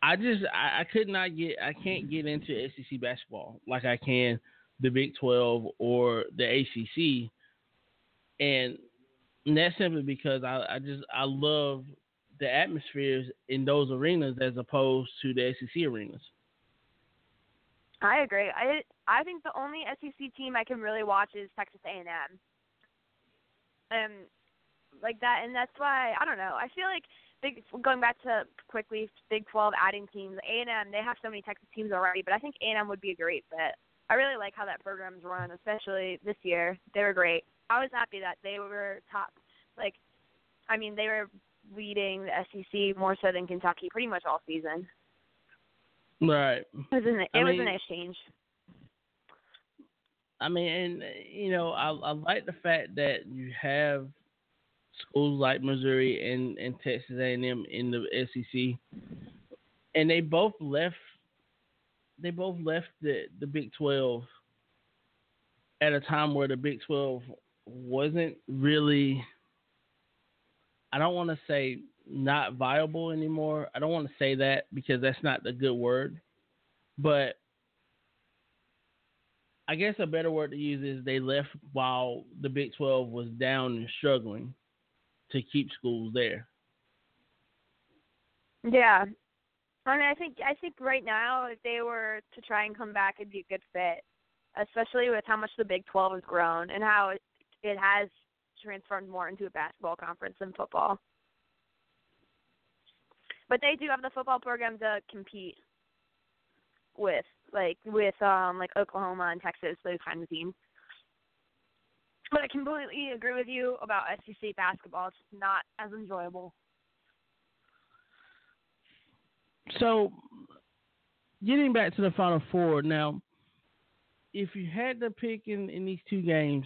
I just I, I could not get I can't get into SEC basketball like I can the Big Twelve or the ACC, and that's simply because I, I just I love the atmospheres in those arenas as opposed to the SEC arenas. I agree. I I think the only SEC team I can really watch is Texas A&M. And like that, and that's why I don't know. I feel like big going back to quickly Big 12 adding teams. A&M they have so many Texas teams already, but I think A&M would be a great fit. I really like how that program's run, especially this year. They were great. I was happy that they were top. Like, I mean, they were leading the SEC more so than Kentucky pretty much all season. Right. It was an it I was mean- a nice change. I mean, and you know, I I like the fact that you have schools like Missouri and and Texas A&M in the SEC, and they both left. They both left the the Big Twelve at a time where the Big Twelve wasn't really. I don't want to say not viable anymore. I don't want to say that because that's not the good word, but I guess a better word to use is they left while the Big 12 was down and struggling to keep schools there. Yeah. I mean, I think I think right now if they were to try and come back, it'd be a good fit, especially with how much the Big 12 has grown and how it, it has transformed more into a basketball conference than football. But they do have the football program to compete with, like with um like Oklahoma and Texas, those kinds of teams. But I completely agree with you about SEC basketball. It's not as enjoyable. So, getting back to the Final Four now, if you had to pick in, in these two games,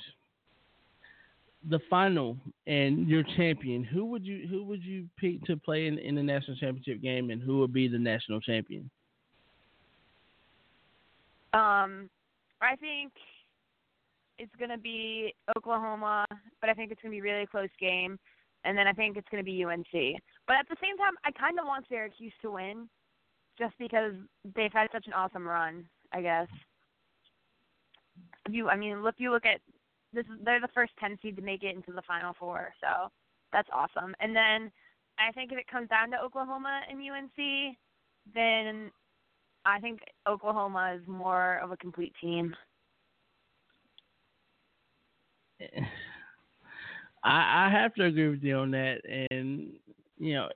the final and your champion, who would you who would you pick to play in, in the national championship game, and who would be the national champion? Um, I think it's going to be Oklahoma, but I think it's going to be a really close game. And then I think it's going to be UNC. But at the same time, I kind of want Syracuse to win just because they've had such an awesome run, I guess. If you, I mean, if you look at this, is, they're the first 10 seed to make it into the Final Four, so that's awesome. And then I think if it comes down to Oklahoma and UNC, then I think Oklahoma is more of a complete team. I, I have to agree with you on that, and you know,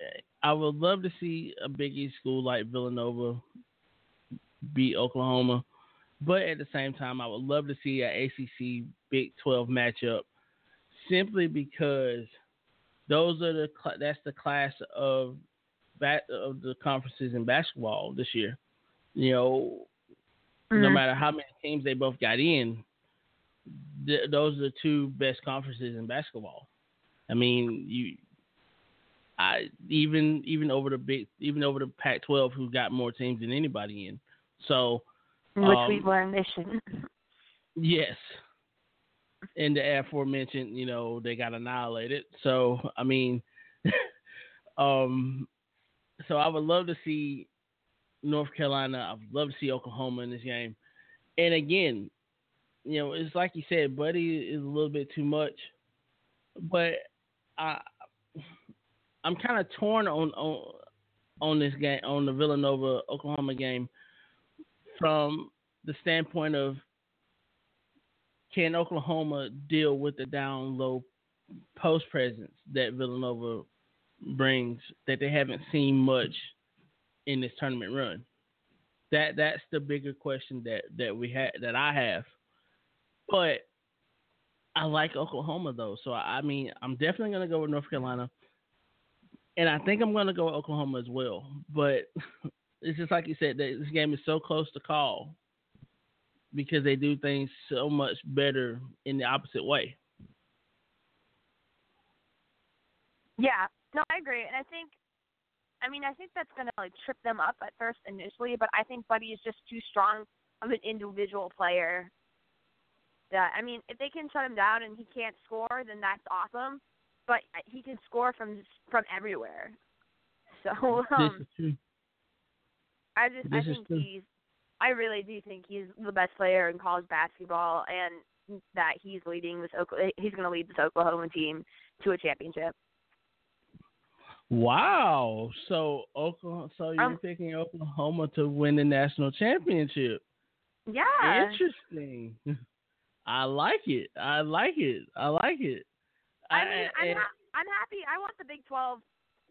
I would love to see a Big East school like Villanova beat Oklahoma, but at the same time, I would love to see an ACC Big Twelve matchup, simply because those are the that's the class of bat of the conferences in basketball this year. You know, no Mhm. matter how many teams they both got in, th- those are the two best conferences in basketball. I mean, you, I even even over the big even over the Pac-12, who got more teams than anybody in. So, Which um, we've learned they shouldn't. yes, and the aforementioned, you know, they got annihilated. So, I mean, um, so I would love to see North Carolina. I would love to see Oklahoma in this game. And again, you know, it's like you said, Buddy is a little bit too much, but I, I'm kind of torn on on on this game on the Villanova Oklahoma game from the standpoint of can Oklahoma deal with the down low post presence that Villanova brings that they haven't seen much in this tournament run. That that's the bigger question that that we had that I have. But I like Oklahoma though, so I mean I'm definitely gonna go with North Carolina, and I think I'm gonna go with Oklahoma as well. But it's just like you said, this game is so close to call because they do things so much better in the opposite way. Yeah, no, I agree, and I think, I mean, I think that's gonna like trip them up at first initially, but I think Buddy is just too strong of an individual player. That I mean, if they can shut him down and he can't score, then that's awesome. But he can score from from everywhere. So This um, is true. I just I this is think he's I really do think he's the best player in college basketball, and that he's leading this he's going to lead this Oklahoma team to a championship. Wow. So Oklahoma. So you're Um, picking Oklahoma to win the national championship. Yeah. Interesting. I like it. I like it. I like it. I mean, I'm and- ha- I'm happy. I want the Big 12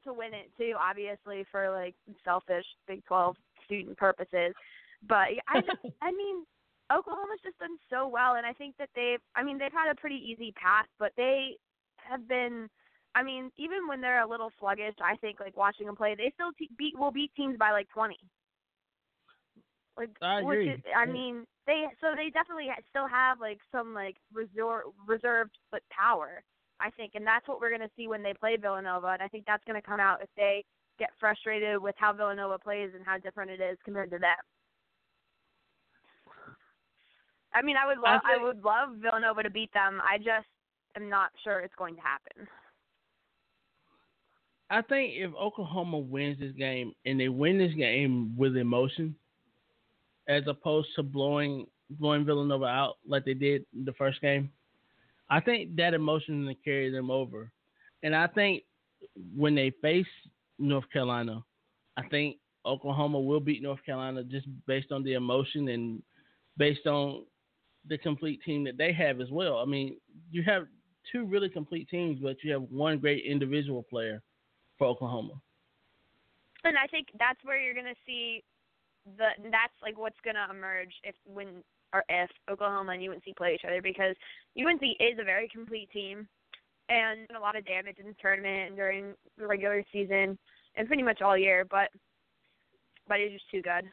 to win it too, obviously for like selfish Big 12 student purposes. But I just, I mean, Oklahoma's just done so well, and I think that they've, I mean, they've had a pretty easy path, but they have been. I mean, even when they're a little sluggish, I think like watching them play, they still te- beat will beat teams by like 20. Like, I agree. is, I mean, they so they definitely still have like some like resort reserved but power. I think, and that's what we're going to see when they play Villanova. And I think that's going to come out if they get frustrated with how Villanova plays and how different it is compared to them. I mean, I would love, I, think- would love Villanova to beat them. I just am not sure it's going to happen. I think if Oklahoma wins this game and they win this game with emotion, as opposed to blowing blowing Villanova out like they did the first game, I think that emotion carry them over. And I think when they face North Carolina, I think Oklahoma will beat North Carolina just based on the emotion and based on the complete team that they have as well. I mean, you have two really complete teams, but you have one great individual player for Oklahoma. And I think that's where you're going to see the that's like what's going to emerge if when or if Oklahoma and UNC play each other because UNC is a very complete team and a lot of damage in the tournament and during the regular season and pretty much all year, but but it's just too good.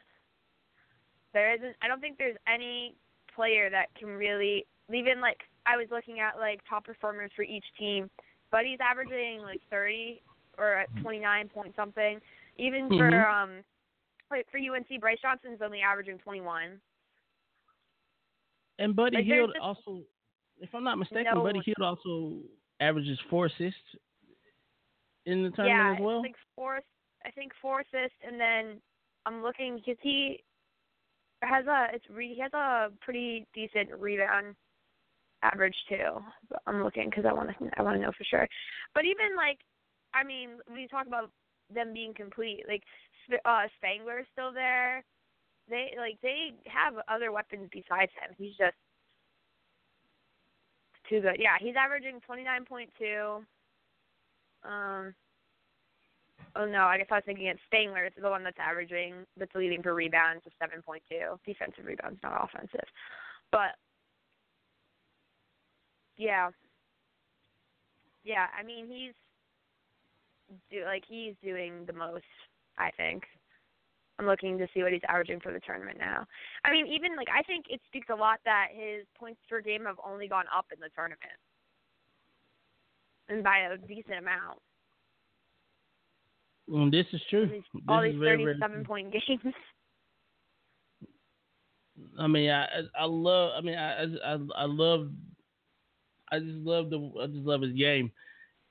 There isn't. I don't think there's any player that can really even like I was looking at like top performers for each team, but he's averaging like 30 or at 29 point something. Even for Mhm. um for UNC, Brice Johnson's only averaging 21. And Buddy Like, Hield also, if I'm not mistaken, no- Buddy Hield also averages four assists in the tournament yeah, as well. it's like four. I think four assists, and then I'm looking because he has a it's re, he has a pretty decent rebound average too. But I'm looking because I want to I want to know for sure. But even like, I mean, we talk about them being complete. Like, Uh, Spangler's still there. They like they have other weapons besides him. He's just too good. Yeah, he's averaging 29.2. Um. Oh no, I guess I was thinking it's Spangler. It's the one that's averaging, that's leading for rebounds of 7.2. Defensive rebounds, not offensive. But yeah, yeah. I mean, he's do like he's doing the most. I think. I'm looking to see what he's averaging for the tournament now. I mean, even like I think it speaks a lot that his points per game have only gone up in the tournament, and by a decent amount. Mm, this is true. These- This all these very, very 37 point games. I mean, I I- love. I mean, I I I- I love. I just love the. I just love his game,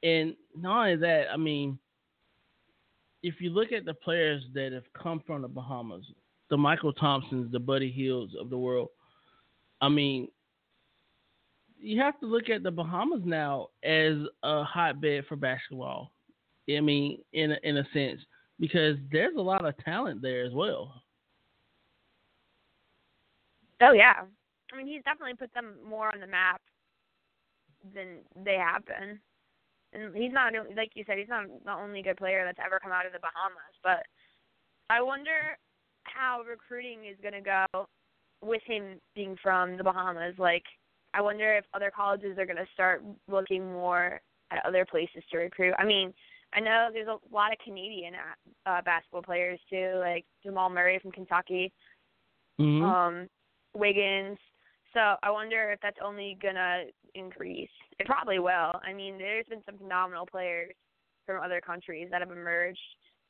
and not only that. I mean, if you look at the players that have come from the Bahamas, the Mychal Thompsons, the Buddy Hields of the world. I mean, you have to look at the Bahamas now as a hotbed for basketball. I mean, in a, in a sense, because there's a lot of talent there as well. Oh yeah, I mean he's definitely put them more on the map than they have been. He's not like you said, he's not the only good player that's ever come out of the Bahamas. But I wonder how recruiting is going to go with him being from the Bahamas. Like, I wonder if other colleges are going to start looking more at other places to recruit. I mean, I know there's a lot of Canadian uh, basketball players too, like Jamal Murray from Kentucky Mhm. um, Wiggins. So I wonder if that's only gonna increase. It probably will. I mean, there's been some phenomenal players from other countries that have emerged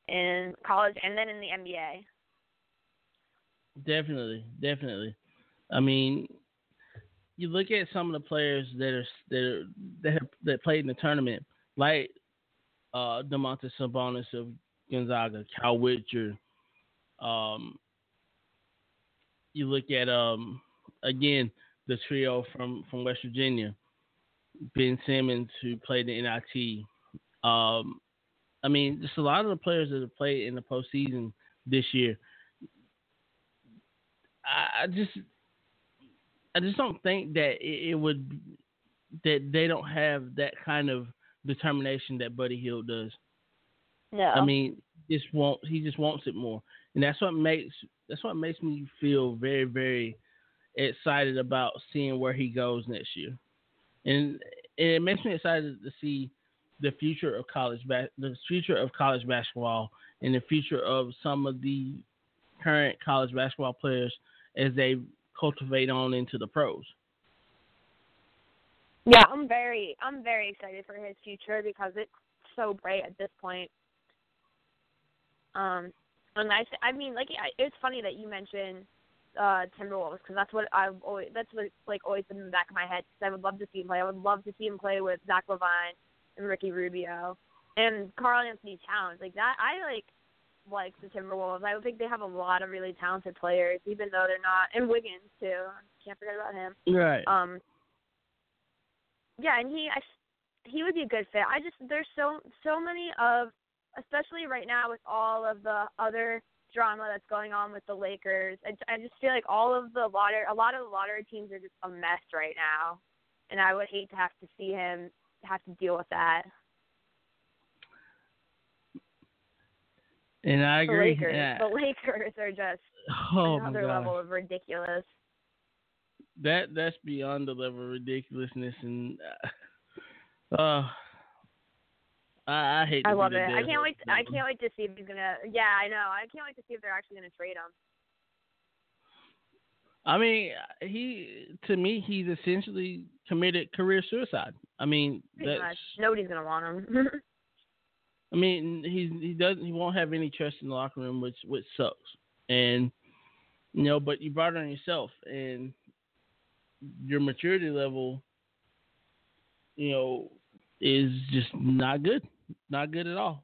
in college and then in the NBA. Definitely, definitely. I mean, you look at some of the players that are that are, that have that played in the tournament, like uh, Domantas Sabonis of Gonzaga, Kyle Wiltjer. Um, you look at um again the trio from from West Virginia, Ben Simmons who played in the NIT. Um, I mean, just a lot of the players that have played in the postseason this year. I, I just I just don't think that it, it would that they don't have that kind of determination that Buddy Hield does. No. I mean, just want he just wants it more, and that's what makes that's what makes me feel very very excited about seeing where he goes next year, and, and it makes me excited to see the future of college ba- the future of college basketball and the future of some of the current college basketball players as they cultivate on into the pros. Yeah, I'm very I'm very excited for his future because it's so bright at this point. Um, and I I mean like it's funny that you mentioned uh Timberwolves because that's what I've always that's what like always been in the back of my head because I would love to see him play. I would love to see him play with Zach LaVine and Ricky Rubio and Karl Anthony Towns like that. I like like the Timberwolves. I think they have a lot of really talented players, even though they're not and Wiggins too. Can't forget about him. Right. Um. Yeah, and he, I, he would be a good fit. I just there's so so many of, especially right now with all of the other drama that's going on with the Lakers. I, I just feel like all of the lottery, a lot of the lottery teams are just a mess right now, and I would hate to have to see him have to deal with that. And I The agree. Lakers, Yeah. the Lakers are just Oh another level of ridiculous. that that's beyond the level of ridiculousness and uh, uh I, I hate to I love it. I can't wait. horse, I can't wait to see if he's gonna. Yeah, I know. I can't wait to see if they're actually gonna trade him. I mean, he to me he's essentially committed career suicide. I mean, Pretty that's much. Nobody's gonna want him. I mean, he he doesn't he won't have any trust in the locker room, which which sucks. And you know, but you brought it on yourself, and your maturity level, you know, is just not good, not good at all.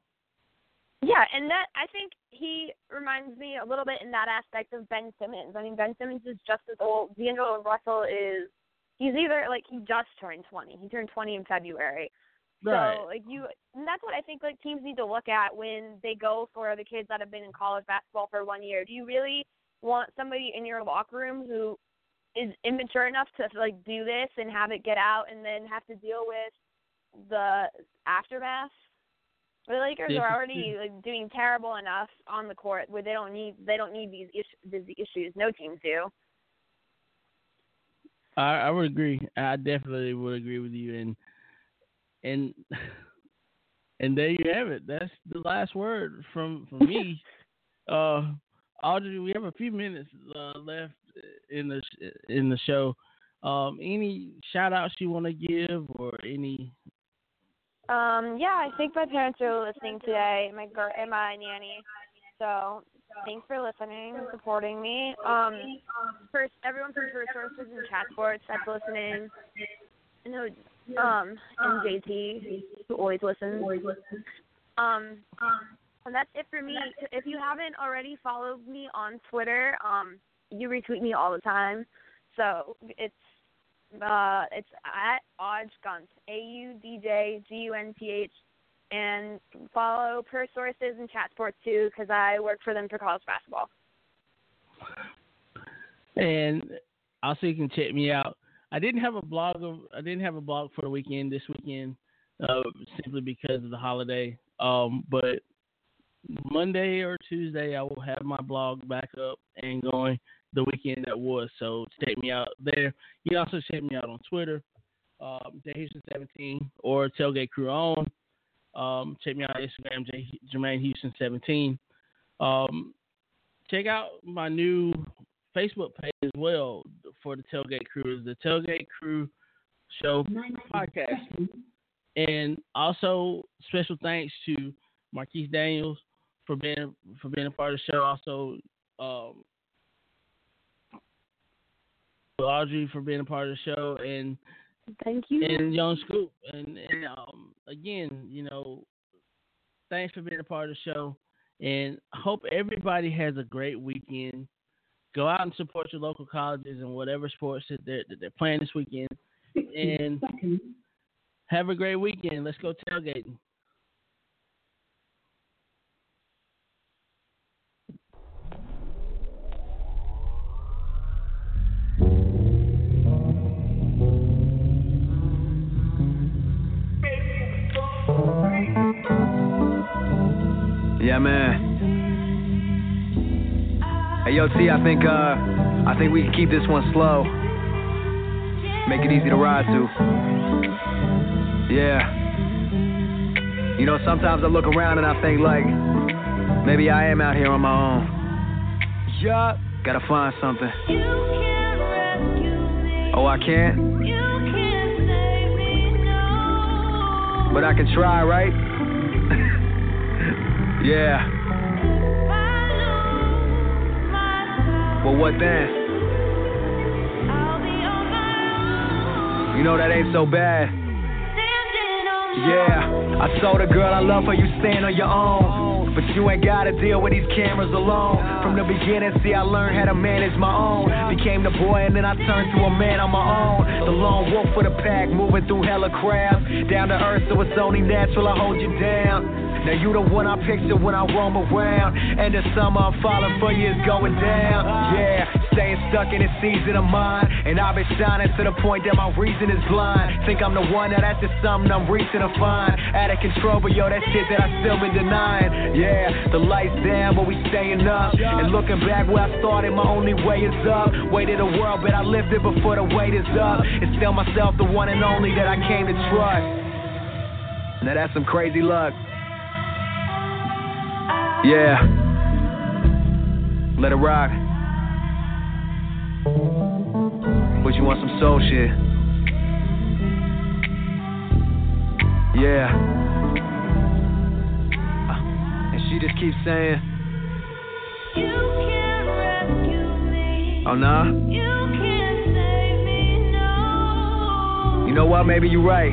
yeah, and that I think he reminds me a little bit in that aspect of Ben Simmons. I mean, Ben Simmons is just as old. D'Angelo Russell is. He's either like he just turned twenty. He turned twenty in February. Right. So like you, and that's what I think like teams need to look at when they go for the kids that have been in college basketball for one year. Do you really want somebody in your locker room who is immature enough to like do this and have it get out and then have to deal with the aftermath? The Lakers are already like doing terrible enough on the court where they don't need they don't need these is- these issues. No teams do. I, I would agree. I definitely would agree with you. And and and there you have it. That's the last word from from me. uh, Audrey, we have a few minutes uh, left in the sh- in the show. Um, any shout outs you want to give or any? Um, yeah, I think my parents are listening today, my gir- and my nanny. So thanks for listening and supporting me. Um, first, everyone from PerSources and Chat Sports that's listening. I know, um, and JT who always listens. Um, and that's it for me. If you haven't already followed me on Twitter, um, you retweet me all the time. So it's uh, it's at Odge Gunt, A U D J G U N T H, and follow PerSources and Chat Sports too, because I work for them for college basketball. And also you can check me out. I didn't have a blog of I didn't have a blog for the weekend this weekend, uh, simply because of the holiday. Um, but Monday or Tuesday I will have my blog back up and going the weekend that was. So check me out there. You can also check me out on Twitter, um, Houston17 or Tailgate Crew on. Um, check me out on Instagram, J- Jermaine Houston 17. Um, check out my new Facebook page as well for the Tailgate Crew. Is the Tailgate Crew Show podcast. And also special thanks to Marquis Daniels for being for being a part of the show. Also, um, Audrey for being a part of the show, and thank you. And Young Scoop, and, and um, again, you know, thanks for being a part of the show, and hope everybody has a great weekend. Go out and support your local colleges and whatever sports that they're, that they're playing this weekend, and have a great weekend. Let's go tailgating. Yeah, man. Hey, yo, T, I think, uh, I think we can keep this one slow. Make it easy to ride to. Yeah. You know, sometimes I look around and I think, like, maybe I am out here on my own. Yeah. Gotta find something. Oh, I can't? But I can try, right? Yeah. Well, what then? You know that ain't so bad. Yeah, I told a girl I love her, you stand on your own. But you ain't gotta deal with these cameras alone. From the beginning, see, I learned how to manage my own. Became the boy, and then I turned to a man on my own. The lone wolf for the pack, moving through hella crowds. Down to earth, so it's only natural I hold you down. Now you the one I picture when I roam around. And the summer I'm falling for you is going down. Yeah, staying stuck in this season of mine. And I've been shining to the point that my reason is blind. Think I'm the one, now that's just something I'm reaching to find. Out of control, but yo, that shit that I still been denying. Yeah, the lights down, but we staying up. And looking back where I started, my only way is up. Weighted the world, but I lived it before the weight is up. And still myself, the one and only that I came to trust. Now that's some crazy luck. Yeah. Let it rock. But you want some soul shit? Yeah. Uh, and she just keeps saying, You can't rescue me. Oh, nah? You can't save me, no. You know what? Maybe you're right.